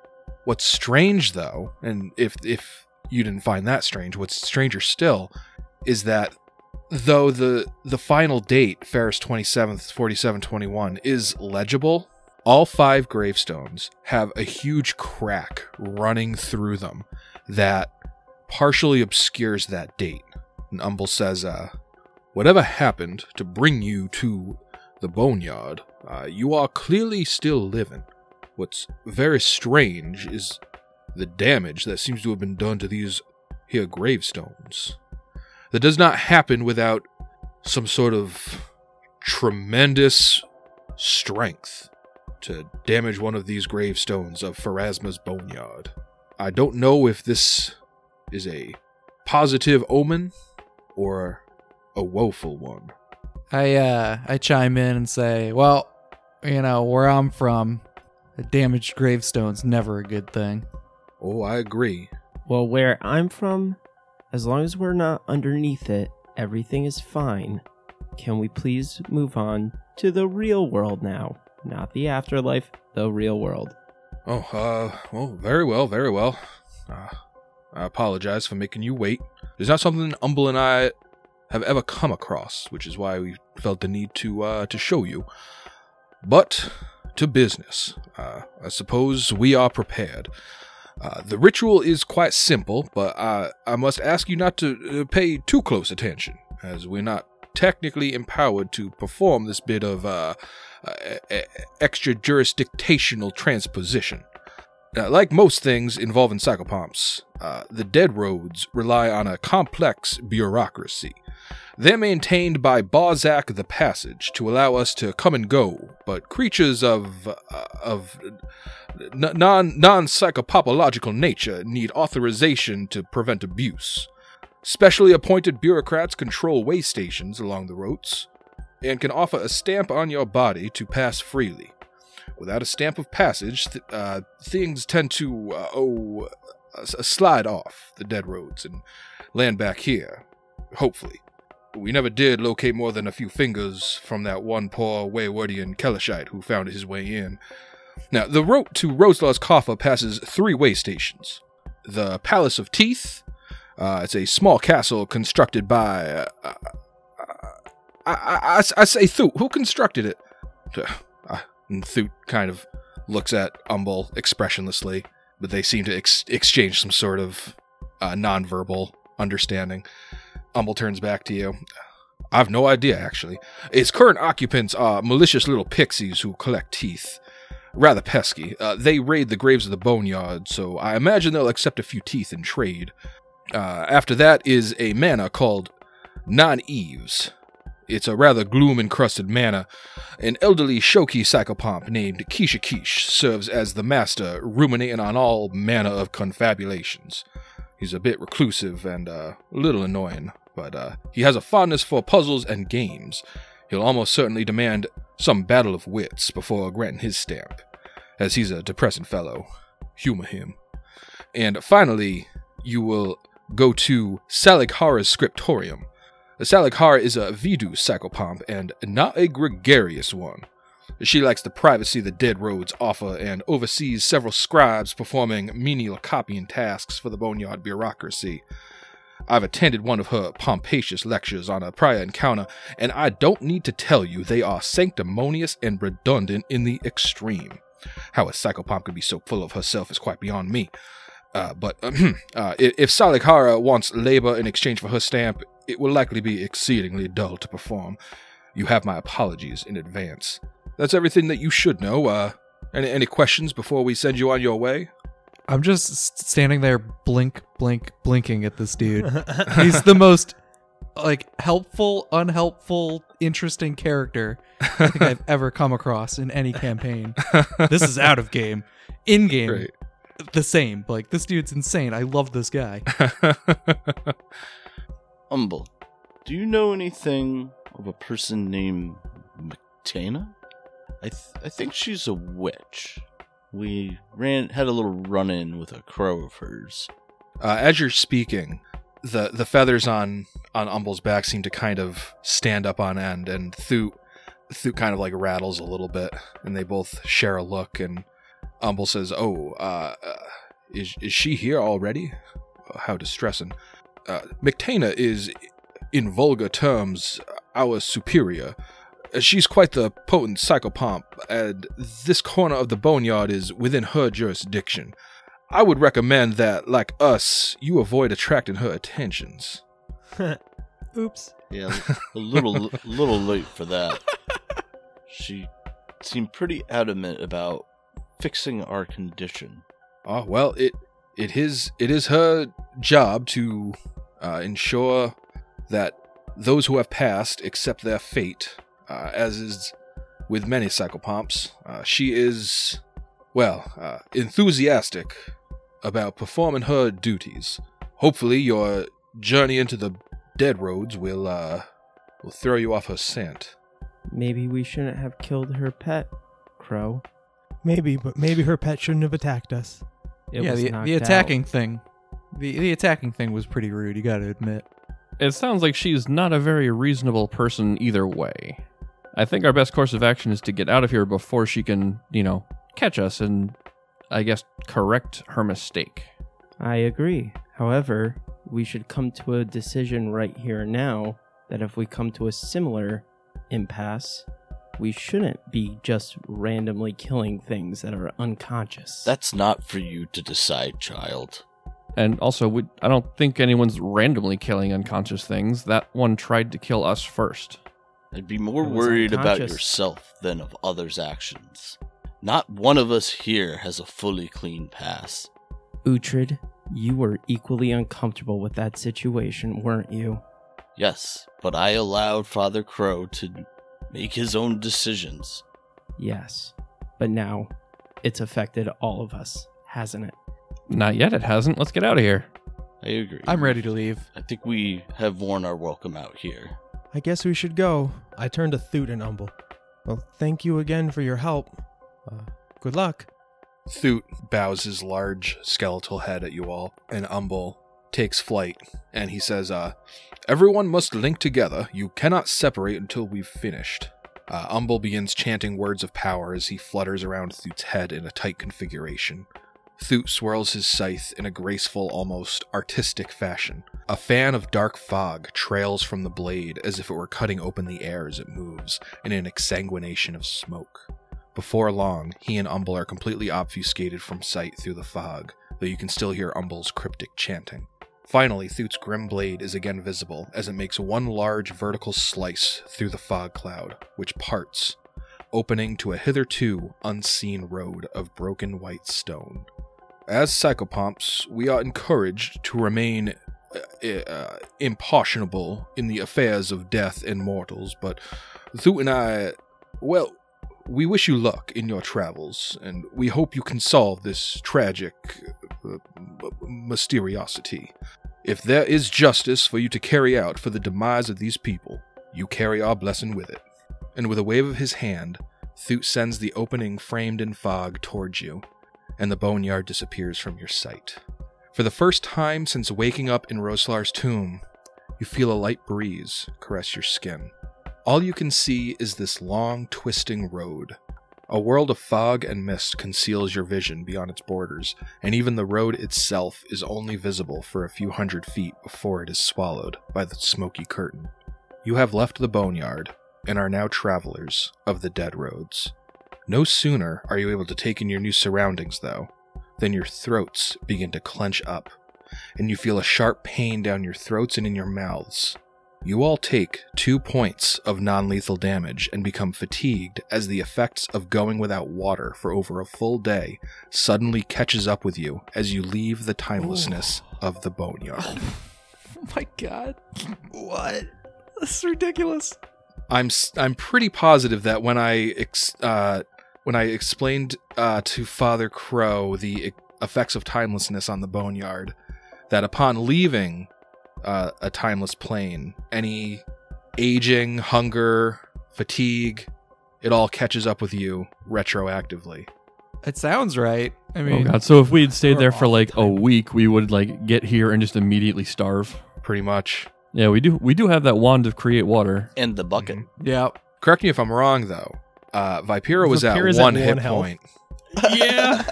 What's strange though, and if if you didn't find that strange, what's stranger still is that though the the final date, Pharast 27th, 4721, is legible, all five gravestones have a huge crack running through them that partially obscures that date. And Umble says, uh, whatever happened to bring you to the boneyard, uh, you are clearly still living. What's very strange is the damage that seems to have been done to these here gravestones that does not happen without some sort of tremendous strength to damage one of these gravestones of Pharasma's boneyard. I don't know if this is a positive omen or a woeful one. I uh I chime in and say, well, you know, where I'm from, a damaged gravestone's never a good thing. Oh, I agree. Well, where I'm from, as long as we're not underneath it, everything is fine. Can we please move on to the real world now? Not the afterlife, the real world. Oh, uh, well, very well, very well. Uh, I apologize for making you wait. It's not something Umble and I have ever come across, which is why we felt the need to uh, to show you. But to business. Uh, I suppose we are prepared. Uh, the ritual is quite simple, but uh, I must ask you not to uh, pay too close attention, as we're not technically empowered to perform this bit of uh, uh, e- extra jurisdictional transposition. Uh, like most things involving psychopomps, uh, the Dead Roads rely on a complex bureaucracy. They're maintained by Barzahk the Passage to allow us to come and go, but creatures of uh, of n- non non psychopopological nature need authorization to prevent abuse. Specially appointed bureaucrats control way stations along the routes and can offer a stamp on your body to pass freely. Without a stamp of passage, th- uh, things tend to uh, oh uh, slide off the dead roads and land back here, hopefully. We never did locate more than a few fingers from that one poor Waywardian Kelishite who found his way in. Now, the route to Roslar's Coffer passes three way stations. The Palace of Teeth, uh, it's a small castle constructed by. Uh, I, I, I, I say Thut. Who constructed it? Uh, and Thoot kind of looks at Umble expressionlessly, but they seem to ex- exchange some sort of uh, nonverbal understanding. Umble turns back to you. I've no idea, actually. Its current occupants are malicious little pixies who collect teeth. Rather pesky. Uh, they raid the graves of the boneyard, so I imagine they'll accept a few teeth in trade. Uh, after that is a manor called Non Eves. It's a rather gloom encrusted manor. An elderly Shoki psychopomp named Kisha Kish serves as the master, ruminating on all manner of confabulations. He's a bit reclusive and uh, a little annoying, but uh, he has a fondness for puzzles and games. He'll almost certainly demand some battle of wits before granting his stamp, as he's a depressing fellow. Humor him. And finally, you will go to Salighara's scriptorium. Salighara is a Vidu psychopomp and not a gregarious one. She likes the privacy the dead roads offer and oversees several scribes performing menial copying tasks for the boneyard bureaucracy. I've attended one of her pompacious lectures on a prior encounter, and I don't need to tell you they are sanctimonious and redundant in the extreme. How a psychopomp could be so full of herself is quite beyond me. Uh, but uh, if Salighara wants labor in exchange for her stamp, it will likely be exceedingly dull to perform. You have my apologies in advance. That's everything that you should know. Uh, any, any questions before we send you on your way? I'm just standing there, blink, blink, blinking at this dude. He's the most like helpful, unhelpful, interesting character I think I've ever come across in any campaign. This is out of game. In game, Great. the same. Like this dude's insane. I love this guy. Umble. do you know anything of a person named Mactana? I th- I think she's a witch. We ran had a little run in with a crow of hers. Uh, as you're speaking, the the feathers on on Umble's back seem to kind of stand up on end, and Thoot Thoot kind of like rattles a little bit, and they both share a look. And Umble says, "Oh, uh, uh, is is she here already? How distressing." Uh, Mictana is, in vulgar terms, our superior. Uh, She's quite the potent psychopomp, and this corner of the boneyard is within her jurisdiction. I would recommend that, like us, you avoid attracting her attentions. Oops. Yeah, a little little late for that. She seemed pretty adamant about fixing our condition. Oh well, it it is it is her job to uh, ensure that those who have passed accept their fate, uh, as is with many psychopomps. Uh, she is, well, uh, enthusiastic about performing her duties. Hopefully, your journey into the dead roads will uh, will throw you off her scent. Maybe we shouldn't have killed her pet, Crow. Maybe, but maybe her pet shouldn't have attacked us. It yeah, was the, knocked the out. attacking thing. The the attacking thing was pretty rude, you gotta admit. It sounds like she's not a very reasonable person either way. I think our best course of action is to get out of here before she can, you know, catch us and, I guess, correct her mistake. I agree. However, we should come to a decision right here now that if we come to a similar impasse, we shouldn't be just randomly killing things that are unconscious. That's not for you to decide, child. And also, we, I don't think anyone's randomly killing unconscious things. That one tried to kill us first. I'd be more worried about yourself than of others' actions. Not one of us here has a fully clean pass. Uhtred, you were equally uncomfortable with that situation, weren't you? Yes, but I allowed Father Crow to make his own decisions. Yes. But now, it's affected all of us, hasn't it? Not yet, it hasn't. Let's get out of here. I agree. I'm ready to leave. I think we have worn our welcome out here. I guess we should go. I turn to Thoot and Umble. Well, thank you again for your help. Uh, good luck. Thoot bows his large skeletal head at you all, and Umble takes flight, and he says, uh, Everyone must link together. You cannot separate until we've finished. Uh, Umble begins chanting words of power as he flutters around Thoot's head in a tight configuration. Thoot swirls his scythe in a graceful, almost artistic fashion. A fan of dark fog trails from the blade as if it were cutting open the air as it moves, in an exsanguination of smoke. Before long, he and Umble are completely obfuscated from sight through the fog, though you can still hear Umble's cryptic chanting. Finally, Thut's grim blade is again visible as it makes one large vertical slice through the fog cloud, which parts, opening to a hitherto unseen road of broken white stone. As psychopomps, we are encouraged to remain uh, uh, impartial in the affairs of death and mortals, but Thoot and I, well, we wish you luck in your travels, and we hope you can solve this tragic uh, mysteriosity. If there is justice for you to carry out for the demise of these people, you carry our blessing with it. And with a wave of his hand, Thut sends the opening framed in fog towards you, and the boneyard disappears from your sight. For the first time since waking up in Roslar's tomb, you feel a light breeze caress your skin. All you can see is this long, twisting road. A world of fog and mist conceals your vision beyond its borders, and even the road itself is only visible for a few hundred feet before it is swallowed by the smoky curtain. You have left the boneyard and are now travelers of the dead roads. No sooner are you able to take in your new surroundings, though, than your throats begin to clench up, and you feel a sharp pain down your throats and in your mouths. You all take two points of non lethal damage and become fatigued as the effects of going without water for over a full day suddenly catches up with you as you leave the timelessness of the boneyard. Oh my god. What? This is ridiculous. I'm I'm pretty positive that when I ex- uh, when I explained uh, to Father Crow the effects of timelessness on the boneyard, that upon leaving uh, a timeless plane, any aging, hunger, fatigue, it all catches up with you retroactively. It sounds right. I mean, Oh mean, god! So if we had stayed there for off like a week, we would like get here and just immediately starve. Pretty much. Yeah, we do. We do have that wand to create water. And the bucket. Mhm. yeah. Correct me if I'm wrong, though. Uh, Vipera was Vipera's at at one one hit health. point. Yeah.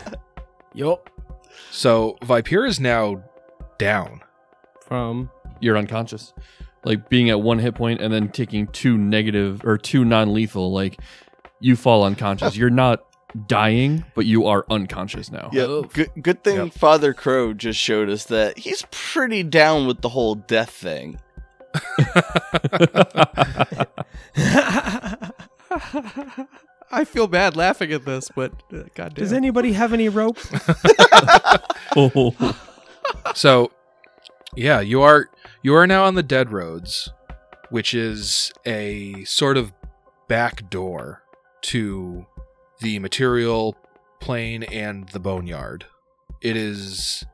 yup. So Vipera is now down. From You're unconscious, like being at one hit point and then taking two negative or two non-lethal. Like you fall unconscious. You're not dying, but you are unconscious now. Yeah, good, good thing Yep. Father Crow just showed us that he's pretty down with the whole death thing. I feel bad laughing at this, but uh, god Does anybody have any rope? oh, So, yeah, you are you are now on the dead roads, which is a sort of back door to the material plane and the boneyard. It is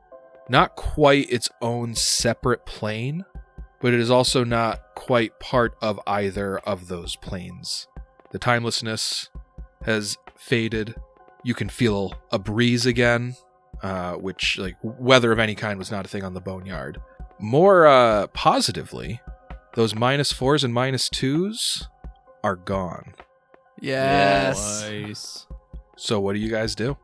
not quite its own separate plane, but it is also not quite part of either of those planes. The timelessness has faded. You can feel a breeze again, uh, which like weather of any kind was not a thing on the boneyard. More uh, positively, those minus fours and minus twos are gone. Yes. Nice. So what do you guys do?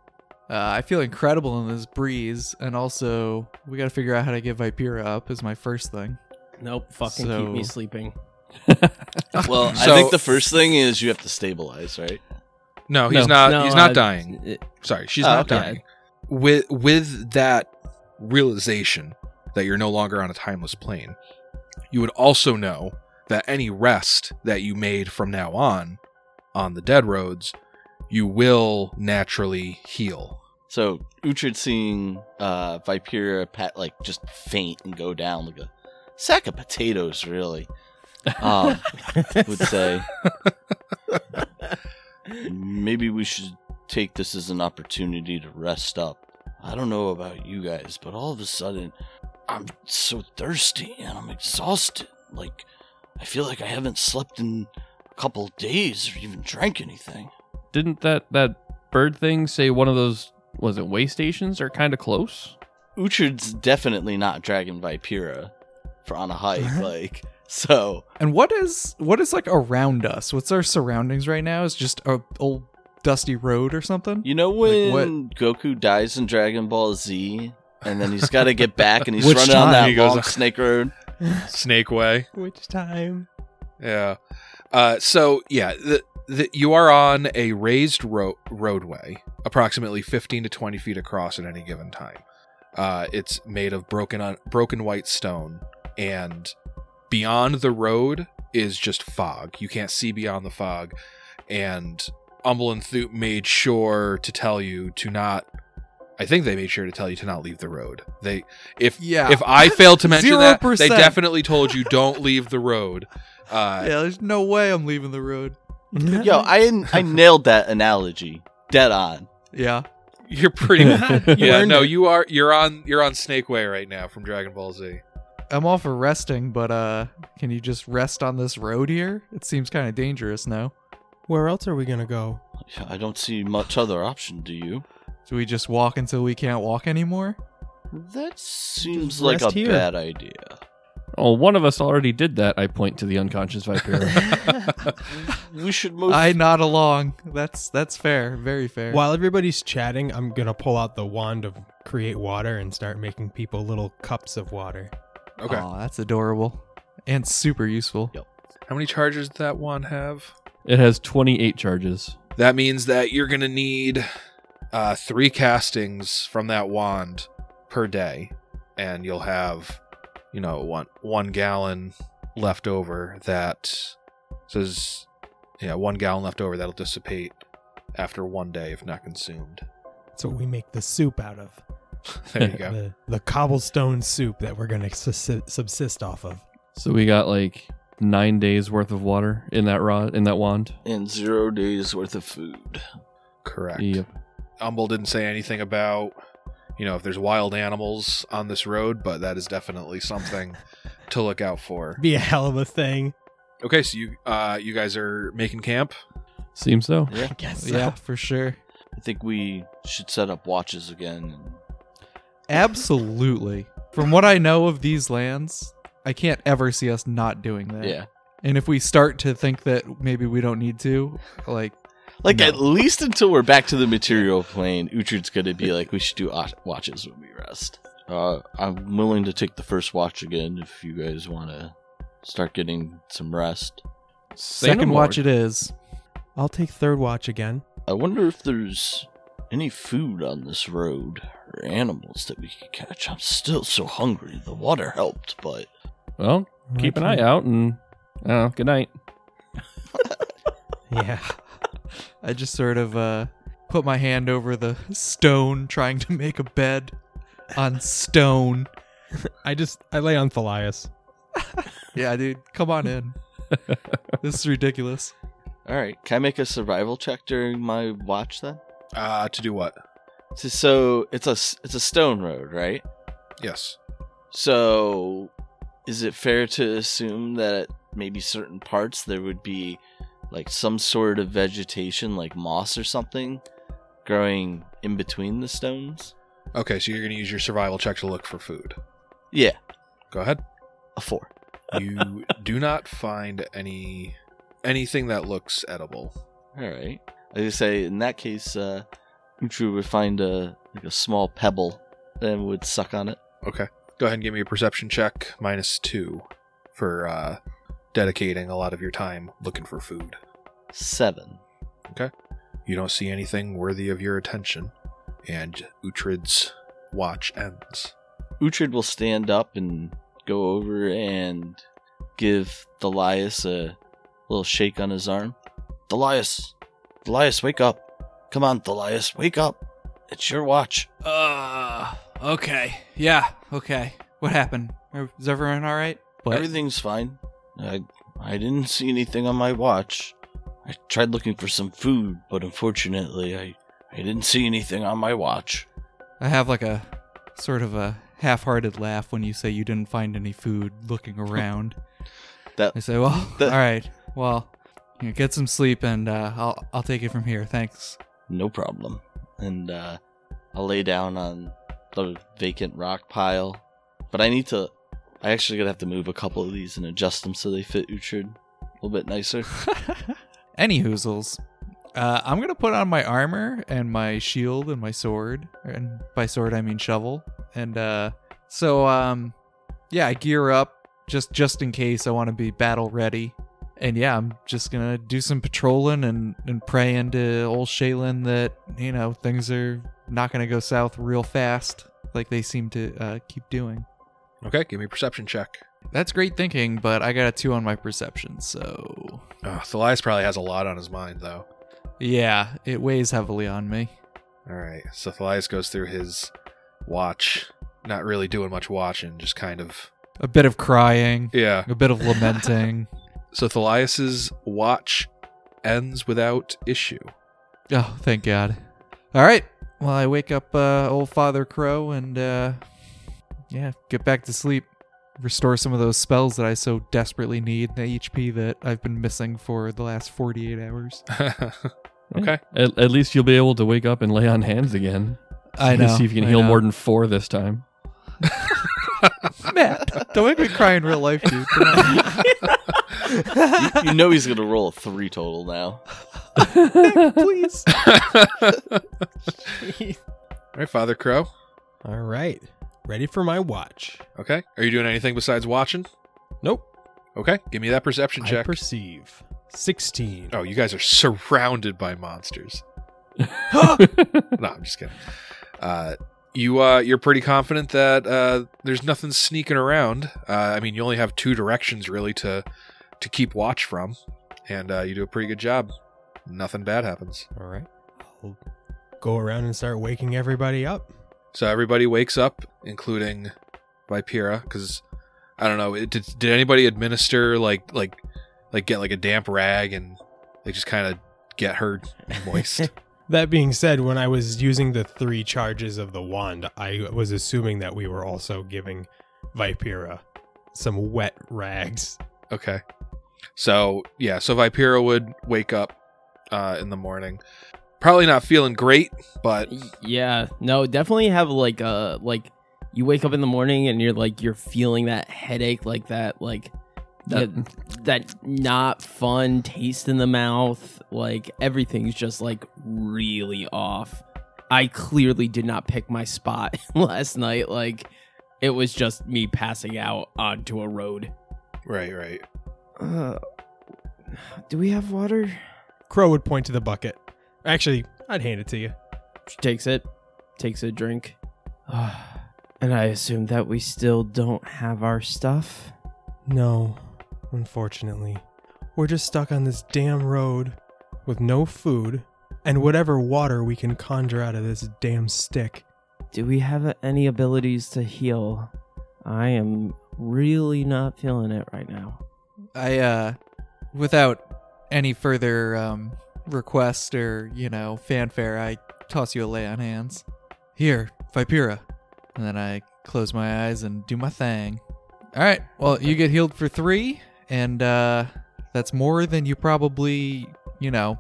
Uh, I feel incredible in this breeze, and also we got to figure out how to get Vipera up. Is my first thing. Nope. Fucking keep me sleeping. Well, I think the first thing is you have to stabilize, right? No, he's No. not. No, he's not uh, dying. it- Sorry, she's Oh, not okay. dying. With with that realization that you're no longer on a timeless plane, you would also know that any rest that you made from now on on the dead roads, you will naturally heal. So Uhtred seeing uh, Vipera pat like just faint and go down like a sack of potatoes, really. Um, would say maybe we should take this as an opportunity to rest up. I don't know about you guys, but all of a sudden I'm so thirsty and I'm exhausted. Like I feel like I haven't slept in a couple of days or even drank anything. Didn't that that bird thing say one of those was it way stations are kind of close? Uhtred's definitely not Dragon Vipera. for on a hike. like so, And what is what is like around us? What's our surroundings right now? Is just a old dusty road or something? you know when what- Goku dies in Dragon Ball Z, and then he's got to get back, and he's Which running on time? that He goes long on- snake road. Snake Way. Which time? Yeah. Uh, so yeah, the, the, you are on a raised ro- roadway, approximately 15 to 20 feet across at any given time. Uh, it's made of broken on, broken white stone, and beyond the road is just fog. You can't see beyond the fog, and Umble and Thoot made sure to tell you to not. I think they made sure to tell you to not leave the road. They if Yeah. if I failed to mention that, they definitely told you don't leave the road. Uh, yeah, there's no way I'm leaving the road. Yo, I I nailed that analogy, dead on. Yeah. You're pretty. You yeah, no, you are. You're on. You're on Snake Way right now from Dragon Ball Z. I'm all for resting, but uh can you just rest on this road here? It seems kind of dangerous now. Where else are we gonna go? I don't see much other option. Do you? Do we just walk until we can't walk anymore? That seems Just like a rest here. bad idea. Oh, one of us already did that. I point to the unconscious Viper. We should move. I nod along. That's that's fair. Very fair. While everybody's chatting, I'm gonna pull out the wand of create water and start making people little cups of water. Okay. Aw, that's adorable. And super useful. Yep. How many charges does that wand have? it has 28 charges. That means that you're gonna need uh, three castings from that wand per day, and you'll have, you know, one one gallon left over. That says, yeah, one gallon left over that'll dissipate after one day if not consumed. That's what we make the soup out of. There you go. The, the cobblestone soup that we're gonna subsi- subsist off of. So we got like nine days worth of water in that rod in that wand. and zero days worth of food. Correct. Yep. Umble didn't say anything about, you know, if there's wild animals on this road, but that is definitely something to look out for. Be a hell of a thing. Okay, so you uh you guys are making camp. Seems so. Yeah, I guess. Yeah, for sure. I think we should set up watches again. Absolutely. From what I know of these lands, I can't ever see us not doing that. Yeah, And if we start to think that maybe we don't need to, like, like No. at least until we're back to the material plane, Uhtred's gonna be like, we should do watches when we rest. Uh, I'm willing to take the first watch again if you guys want to start getting some rest. Second watch it is. I'll take third watch again. I wonder if there's any food on this road or animals that we could catch. I'm still so hungry. The water helped, but Well, keep an eye out and I. Good night. Yeah. I just sort of uh, put my hand over the stone, trying to make a bed on stone. I just I lay on Thalias. Yeah, dude, come on in. this is ridiculous. all right. Can I make a survival check during my watch then? Uh to do what? So- So it's a it's a stone road, right? Yes. So is it fair to assume that maybe certain parts there would be like some sort of vegetation, like moss or something, growing in between the stones? Okay, so you're gonna use your survival check to look for food. Yeah, Go ahead. a four. You do not find any anything that looks edible. All right. I would say in that case, uh, Uhtred would find a like a small pebble and would suck on it. Okay. Go ahead and give me a perception check minus two for uh dedicating a lot of your time looking for food. Seven. Okay. You don't see anything worthy of your attention, and Uhtred's watch ends. Uhtred will stand up and go over and give Thalias a little shake on his arm. Thalias! Thalias, wake up! Come on, Thalias, wake up! It's your watch. Uh, okay. Yeah, okay. What happened? Is everyone all right? What? Everything's fine. I I didn't see anything on my watch. I tried looking for some food, but unfortunately I I didn't see anything on my watch. I have like a sort of a half-hearted laugh when you say you didn't find any food looking around. That- I say, well, that- all right. Well, you know, get some sleep, and uh, I'll I'll take it from here. Thanks. No problem. And uh, I'll lay down on the vacant rock pile. But I need to I actually gonna have to move a couple of these and adjust them so they fit Uhtred a little bit nicer. Any hoozles. Uh, I'm gonna put on my armor and my shield and my sword, and by sword I mean shovel. And uh, so um, yeah, I gear up just just in case I want to be battle ready. And yeah, I'm just gonna do some patrolling and and pray into old Shelyn that you know things are not gonna go south real fast like they seem to uh, keep doing. Okay, give me a perception check. That's great thinking, but I got a two on my perception, so Oh, Thalias probably has a lot on his mind, though. yeah, it weighs heavily on me. All right, so Thalias goes through his watch, not really doing much watching, just kind of. A bit of crying, Yeah. a bit of lamenting. So Thalias's watch ends without issue. Oh, thank God. All right. Well, I wake up uh, old Father Crow and, uh, yeah, get back to sleep. Restore some of those spells that I so desperately need, the HP that I've been missing for the last 48 hours. okay. At, at least you'll be able to wake up and lay on hands again. I know. See if you can I heal know. more than four this time. Matt, don't make me cry in real life, dude. You, you know he's gonna roll a three total now. Please. All right, Father Crow. All right. Ready for my watch. Okay. Are you doing anything besides watching? Nope. Okay. Give me that perception I check. perceive. 16. oh, you guys are surrounded by monsters. no, I'm just kidding. Uh, you uh, you're pretty confident that uh, there's nothing sneaking around. Uh, I mean, you only have two directions really to to keep watch from, and uh, you do a pretty good job. Nothing bad happens. All right. I'll go around and start waking everybody up. So everybody wakes up, including Vipera, because I don't know. It, did did anybody administer like like like get like a damp rag and like just kind of get her moist? That being said, when I was using the three charges of the wand, I was assuming that we were also giving Vipera some wet rags. okay. So yeah, so Vipera would wake up uh, in the morning, probably not feeling great, but Yeah, no, definitely have like a like you wake up in the morning and you're like you're feeling that headache, like that like that that not fun taste in the mouth. Like everything's just like really off. I clearly did not pick my spot last night. Like it was just me passing out onto a road. right, right. Uh, do we have water? Crow would point to the bucket. Actually, I'd hand it to you. She takes it, takes a drink. and I assume that we still don't have our stuff. No, unfortunately. We're just stuck on this damn road with no food and whatever water we can conjure out of this damn stick. Do we have any abilities to heal? I am really not feeling it right now. I, uh, without any further um, request or, you know, fanfare, I toss you a lay on hands. Here, Vipera. And then I close my eyes and do my thing. All right. Well, you get healed for three, and uh, that's more than you probably, you know,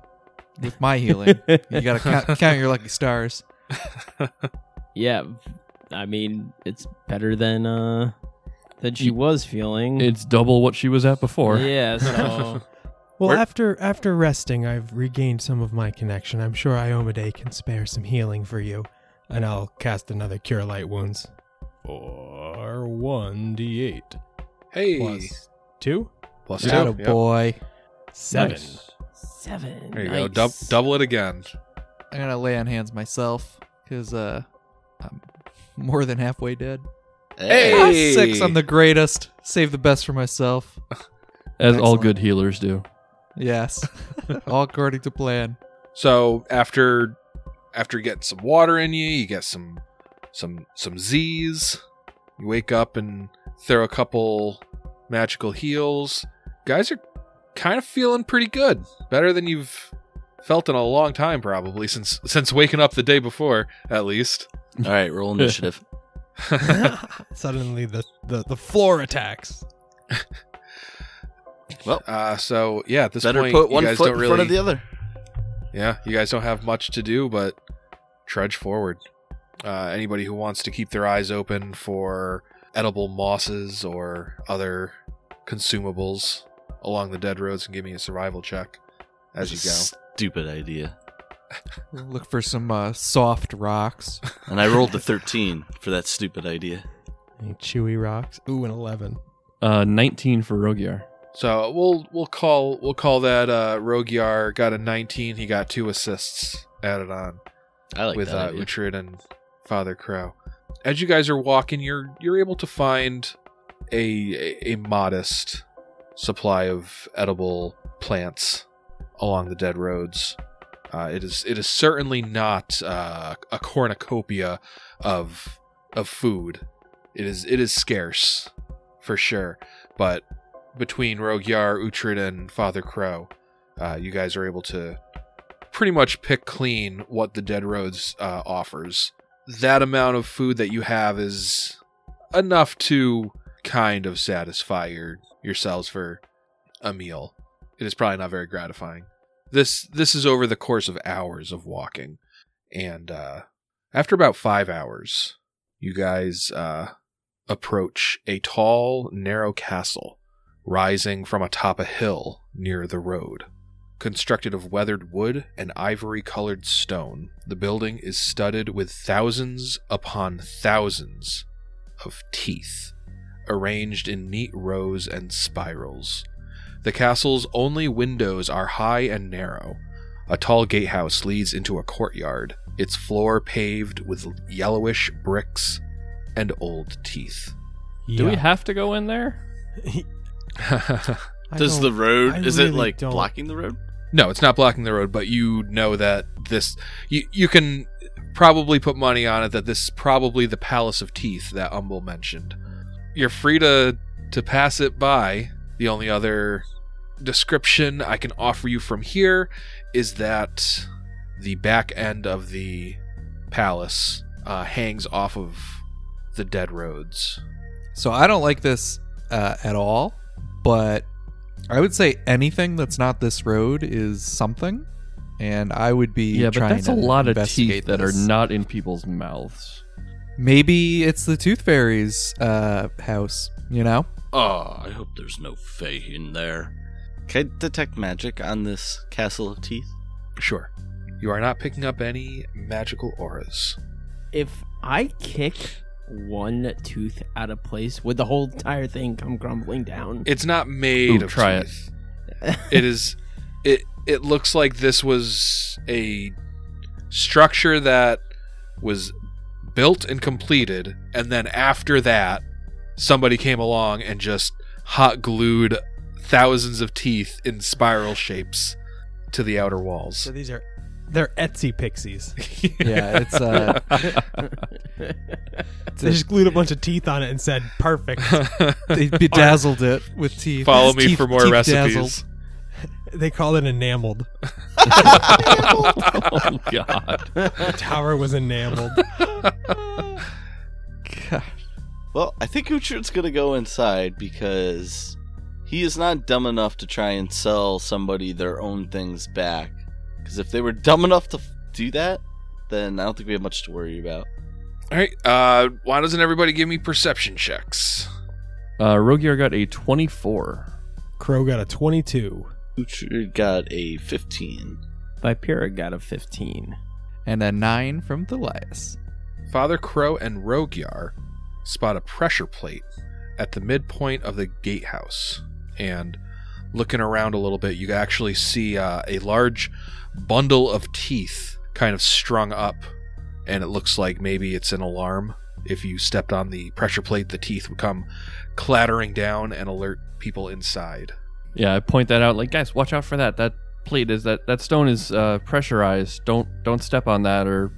with my healing. you got to count, count your lucky stars. Yeah, I mean it's better than uh than she was feeling. It's double what she was at before. yeah, so Well, Where- after after resting, I've regained some of my connection. I'm sure Iomedae can spare some healing for you, and I'll cast another Cure Light Wounds. For one d8 Hey, plus two, plus Atta two. Yep. boy. seven. Nice. seven. There you go. Nice. Double it again. I'm gonna lay on hands myself because uh, I'm more than halfway dead. Hey! Ah, six. I'm the greatest. Save the best for myself. As all Excellent. good healers do. Yes, all according to plan. So after after getting some water in you, you get some some some Z's. You wake up and throw a couple magical heals. Guys are kind of feeling pretty good. Better than you've felt in a long time probably since since waking up the day before at least. All right, roll initiative. Suddenly, the, the the floor attacks. well, Uh so yeah, at this better point put you one guys foot don't in really front of the other. Yeah, you guys don't have much to do but trudge forward. Uh, anybody who wants to keep their eyes open for edible mosses or other consumables along the dead roads and give me a survival check as you go. Stupid idea. Look for some uh, soft rocks. And I rolled a 13 for that stupid idea. Any chewy rocks. Ooh, an 11. Uh, 19 for Rogyar. So we'll we'll call we'll call that uh Rogyar got a 19. He got two assists added on I like with that. uh, idea. Uhtred and Father Crow. As you guys are walking, you're you're able to find a a, a modest supply of edible plants along the dead roads. Uh, it is it is certainly not uh, a cornucopia of of food. It is it is scarce for sure, but between Rogyar, Uhtred, and Father Crow, uh, you guys are able to pretty much pick clean what the Dead Roads uh, offers. That amount of food that you have is enough to kind of satisfy your yourselves for a meal. It is probably not very gratifying. This this is over the course of hours of walking, and uh, after about five hours, you guys uh, approach a tall, narrow castle rising from atop a hill near the road. Constructed of weathered wood and ivory colored stone, the building is studded with thousands upon thousands of teeth, arranged in neat rows and spirals. The castle's only windows are high and narrow. A tall gatehouse leads into a courtyard, its floor paved with yellowish bricks and old teeth. Do we have to go in there? Does the road I is it like don't- blocking the road? No, it's not blocking the road, but you know that this you you can probably put money on it that this is probably the Palace of Teeth that Umble mentioned. You're free to to pass it by. The only other description I can offer you from here is that the back end of the palace uh, hangs off of the dead roads. So I don't like this uh, at all, but I would say anything that's not this road is something, and I would be Yeah, but trying that's a lot of investigate teeth that are not in people's mouths. Maybe it's the Tooth Fairy's uh, house. You know, Oh, I hope there's no Fae in there. Can I detect magic on this castle of teeth? Sure. You are not picking up any magical auras. If I kick one tooth out of place, would the whole entire thing come crumbling down? It's not made Ooh, of try it. it is it it looks like this was a structure that was built and completed and then after that somebody came along and just hot glued thousands of teeth in spiral shapes to the outer walls So these are they're Etsy pixies. yeah, it's uh, They just glued a bunch of teeth on it and said perfect. they bedazzled it with teeth. follow It's me teeth- for more recipes dazzled. They call it enameled. oh God! The tower was enameled. God. Well, I think Uhtred's gonna go inside because he is not dumb enough to try and sell somebody their own things back. Because if they were dumb enough to f- do that, then I don't think we have much to worry about. all right uh why doesn't everybody give me perception checks Uh, Rogyar got a twenty-four. Crow got a 22. Uhtred got a 15. Vipera got a 15. And a nine from Thalias. Father Crow and Rogyar spot a pressure plate at the midpoint of the gatehouse. And looking around a little bit, you actually see uh, a large bundle of teeth kind of strung up. And it looks like maybe it's an alarm. If you stepped on the pressure plate, the teeth would come clattering down and alert people inside. Yeah, I point that out. Like, guys, watch out for that. That plate is that that stone is uh, pressurized. Don't don't step on that, or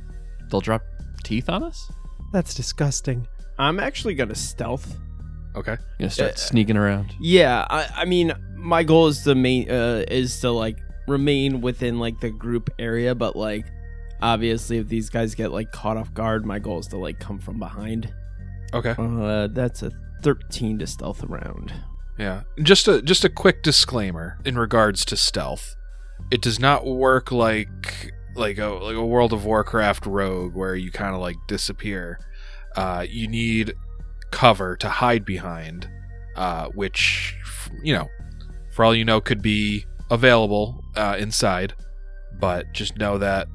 they'll drop teeth on us. That's disgusting. I'm actually gonna stealth. Okay. Gonna start Uh, sneaking around. Yeah, I, I mean, my goal is to main uh, is to like remain within like the group area, but like obviously, if these guys get like caught off guard, my goal is to like come from behind. Okay. Uh, that's a 13 to stealth around. Yeah. Just a just a quick disclaimer in regards to stealth. It does not work like like a like a World of Warcraft rogue where you kind of like disappear. Uh, you need cover to hide behind, uh, which, you know, for all you know, could be available uh, inside. But just know that,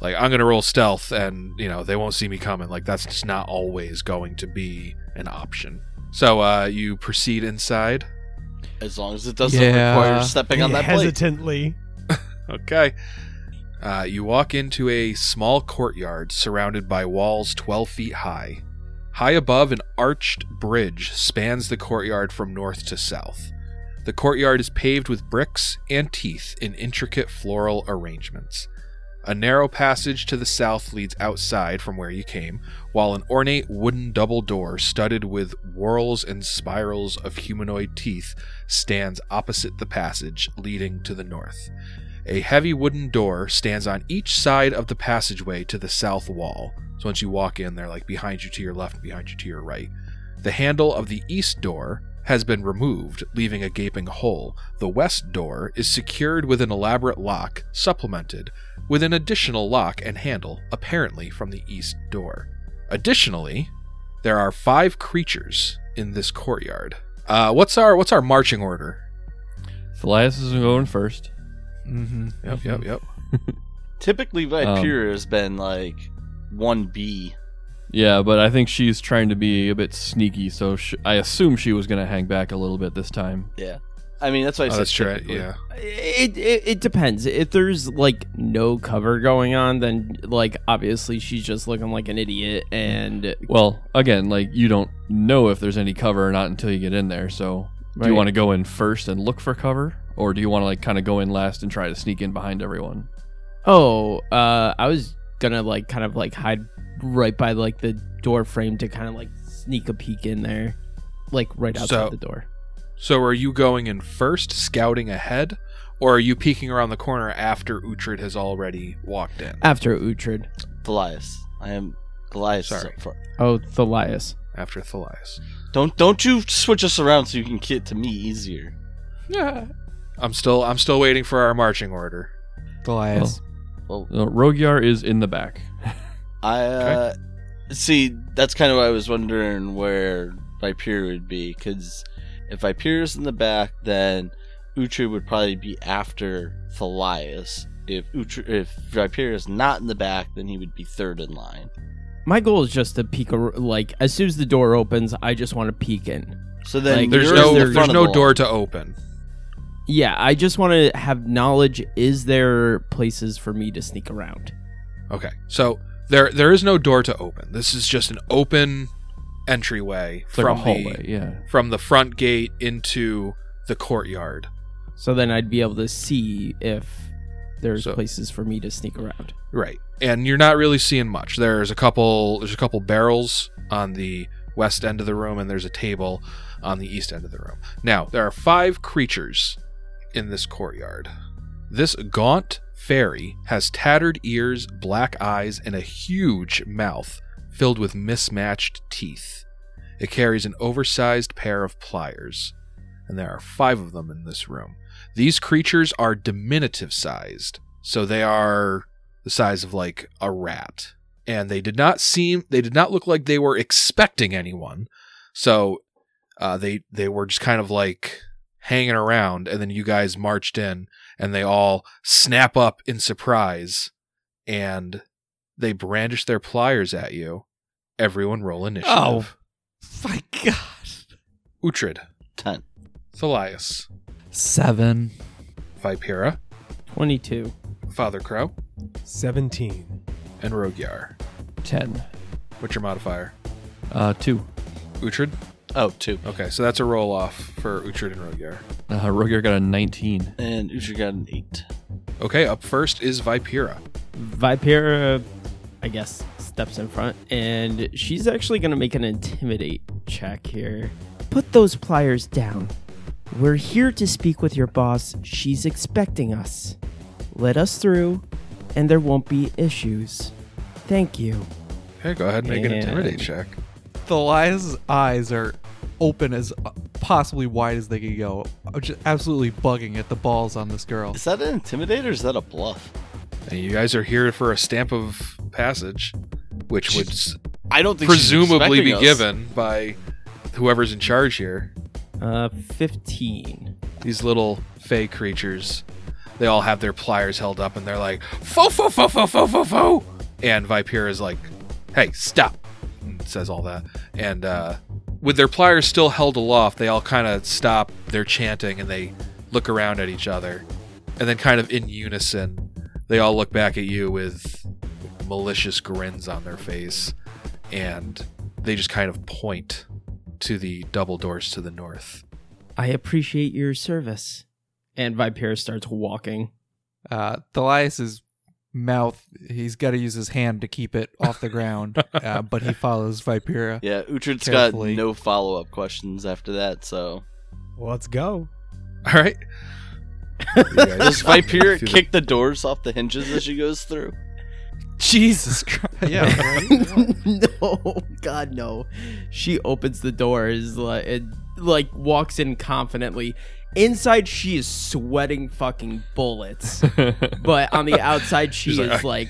like, I'm going to roll stealth and, you know, they won't see me coming. Like, that's just not always going to be an option. So uh, you proceed inside. As long as it doesn't Yeah. require stepping on that plate. hesitantly. Okay. Uh, you walk into a small courtyard surrounded by walls 12 feet high. High above, an arched bridge spans the courtyard from north to south. The courtyard is paved with bricks and teeth in intricate floral arrangements. A narrow passage to the south leads outside from where you came, while an ornate wooden double door studded with whorls and spirals of humanoid teeth stands opposite the passage leading to the north. A heavy wooden door stands on each side of the passageway to the south wall. So once you walk in, they're like behind you to your left behind you to your right. The handle of the east door has been removed, leaving a gaping hole. The west door is secured with an elaborate lock, supplemented with an additional lock and handle, apparently from the east door. Additionally, there are five creatures in this courtyard. Uh, what's our what's our marching order? Thalias is going first. Mm-hmm. Yep, yep, yep. Typically, Viper has been like 1B. Yeah, but I think she's trying to be a bit sneaky, so sh- I assume she was going to hang back a little bit this time. Yeah. I mean, that's why I Oh, said that's true. typically. Yeah. It, it it depends. If there's like no cover going on, then like obviously she's just looking like an idiot, and Well, again, like you don't know if there's any cover or not until you get in there. So, do you want to go in first and look for cover, or do you want to like kind of go in last and try to sneak in behind everyone? oh, uh, I was gonna like kind of like hide right by like the door frame to kind of like sneak a peek in there, like right outside So- the door. So are you going in first, scouting ahead, or are you peeking around the corner after Uhtred has already walked in? After Uhtred. Thalias. I am. Thalias Sorry. up front. Oh, Thalias. After Thalias. Don't don't you switch us around so you can get to me easier. Yeah. I'm still I'm still waiting for our marching order. Goliath. Well, No, Rogyar is in the back. I uh, see. That's kind of why I was wondering where Viper would be, because if Viper is in the back, then Uhtred would probably be after Thalias. If Uhtred, if Viper is not in the back, then he would be third in line. My goal is just to peek, ar- like as soon as the door opens, I just want to peek in. So then Like, There's no in there's no door to open. Yeah, I just want to have knowledge. Is there places for me to sneak around? Okay. So there there is no door to open. This is just an open entryway It's like from a hallway. the Yeah. from the front gate into the courtyard. So then I'd be able to see if there's So- places for me to sneak around. Right. And you're not really seeing much. There's a couple there's a couple barrels on the west end of the room and there's a table on the east end of the room. Now, there are five creatures in this courtyard. This gaunt fairy has tattered ears, black eyes, and a huge mouth filled with mismatched teeth. It carries an oversized pair of pliers, and there are five of them in this room. These creatures are diminutive sized, so they are the size of like a rat. And they did not seem they did not look like they were expecting anyone. So uh, they they were just kind of like hanging around and then you guys marched in and they all snap up in surprise and they brandish their pliers at you. Everyone roll initiative. Oh. My God. Uhtred, Ten. Thalias, Seven. Vipera, Twenty-two. Father Crow, 17. and Rogyar. Ten. What's your modifier? Uh, two. Uhtred? Oh, two. Okay, so that's a roll off for Uhtred and Rogyar. Uh, Rogyar got a nineteen. And Uhtred got an eight. Okay, up first is Vipera. Vipera, I guess, steps in front, and she's actually going to make an intimidate check here. Put those pliers down. We're here to speak with your boss. She's expecting us. Let us through, and there won't be issues. Thank you. Okay, go ahead and make an And- intimidate check. Thalias' eyes are open as uh, possibly wide as they could go. I'm just absolutely bugging at the balls on this girl. Is that an intimidate or is that a bluff? And you guys are here for a stamp of passage, which would s- I don't think she's presumably be given by whoever's in I don't think presumably be us. given by whoever's in charge here. Uh, 15. These little fey creatures, they all have their pliers held up and they're like, fo fo fo fo fo fo fo. And Vipera is like, hey, stop. And says all that. And uh, with their pliers still held aloft, they all kind of stop their chanting and they look around at each other. And then, kind of in unison, they all look back at you with malicious grins on their face. And they just kind of point to the double doors to the north. I appreciate your service. And Vipera starts walking. Uh, Thalias's mouth, he's got to use his hand to keep it off the ground, uh, but he follows Vipera. Yeah, Uhtred's Carefully. got no follow up questions after that, so. Let's go. All right. You guys Does go Vipera the- kick the doors off the hinges as she goes through? Jesus Christ. Yeah, right? no, God, no. She opens the doors, like, it, like walks in confidently. Inside, she is sweating fucking bullets, but on the outside, she She's like, is ah. like,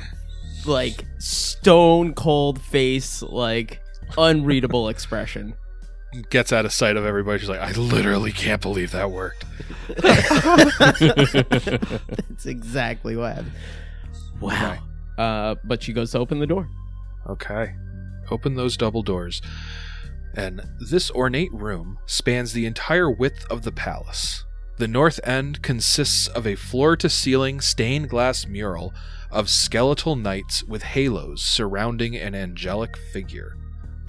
like stone cold face, like unreadable expression. Gets out of sight of everybody. She's like, I literally can't believe that worked. That's exactly what happened. Wow. Uh, but she goes to open the door. Okay. Open those double doors. And this ornate room spans the entire width of the palace. The north end consists of a floor to ceiling stained glass mural of skeletal knights with halos surrounding an angelic figure.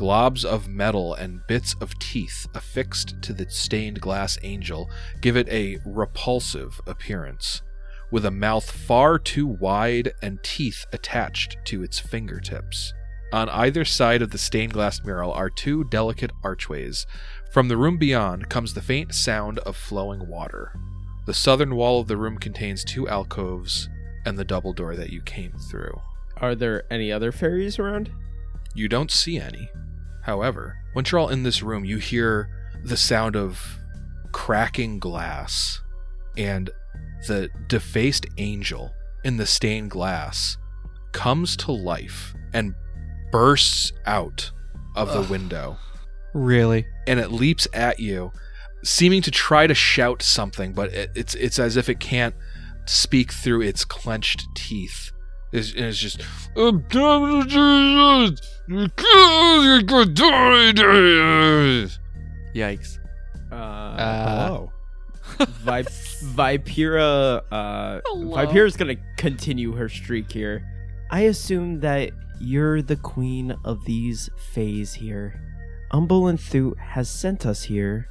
Globs of metal and bits of teeth affixed to the stained glass angel give it a repulsive appearance, with a mouth far too wide and teeth attached to its fingertips. On either side of the stained glass mural are two delicate archways. From the room beyond comes the faint sound of flowing water. The southern wall of the room contains two alcoves and the double door that you came through. Are there any other fairies around? You don't see any. However, once you're all in this room, you hear the sound of cracking glass, and the defaced angel in the stained glass comes to life and bursts out of the window. really? And it leaps at you, seeming to try to shout something, but it, it's it's as if it can't speak through its clenched teeth. It's, and it's just. Yikes. Uh, Uh, Hello. Vi- Vipera, uh, Vipera's gonna continue her streak here. I assume that you're the queen of these fays here. Umble and Thoot has sent us here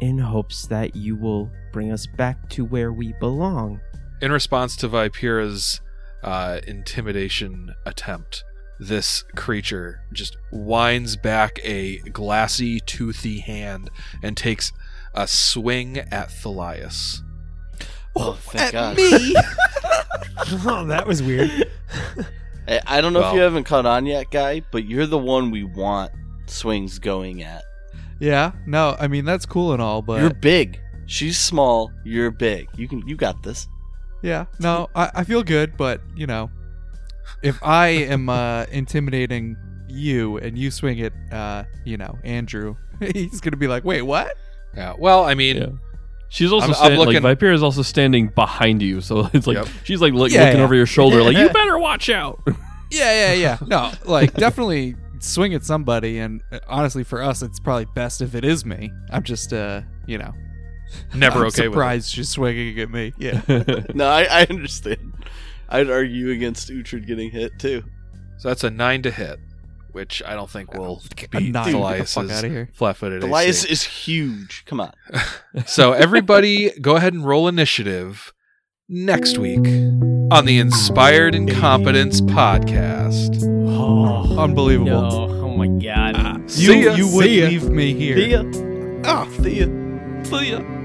in hopes that you will bring us back to where we belong. In response to Vipera's uh, intimidation attempt, this creature just winds back a glassy, toothy hand and takes a swing at Thalias. Oh, thank God. me? oh, that was weird. I, I don't know if you haven't caught on yet, guy, but you're the one we want swings going at. yeah, no, I mean, that's cool and all, but you're big. She's small. You're big. You can. You got this. Yeah, no, I, I feel good, but, you know, if I am uh, intimidating you and you swing it, uh, you know, Andrew, he's going to be like, wait, what? Yeah. Well, I mean, Yeah. She's also I'm- I'm looking- like Vipera is also standing behind you, so it's like Yep. she's like look, Yeah, looking yeah. over your shoulder, like you better watch out. Yeah, yeah, yeah. No, like definitely swing at somebody, and uh, honestly, for us, it's probably best if it is me. I'm just, uh, you know, never I'm okay with it. surprised she's swinging at me. Yeah, No, I, I understand. I'd argue against Uhtred getting hit too. So that's a nine to hit, which I don't think will a beat nine. Get the fuck Thalias's outta here. flat-footed Thalias AC. is huge. Come on. So everybody, go ahead and roll initiative next week on the Inspired Incompetence podcast. Oh, unbelievable. no. Oh my god. You, See ya. you would See ya. leave me here. See ya. Ah, Thea. See ya.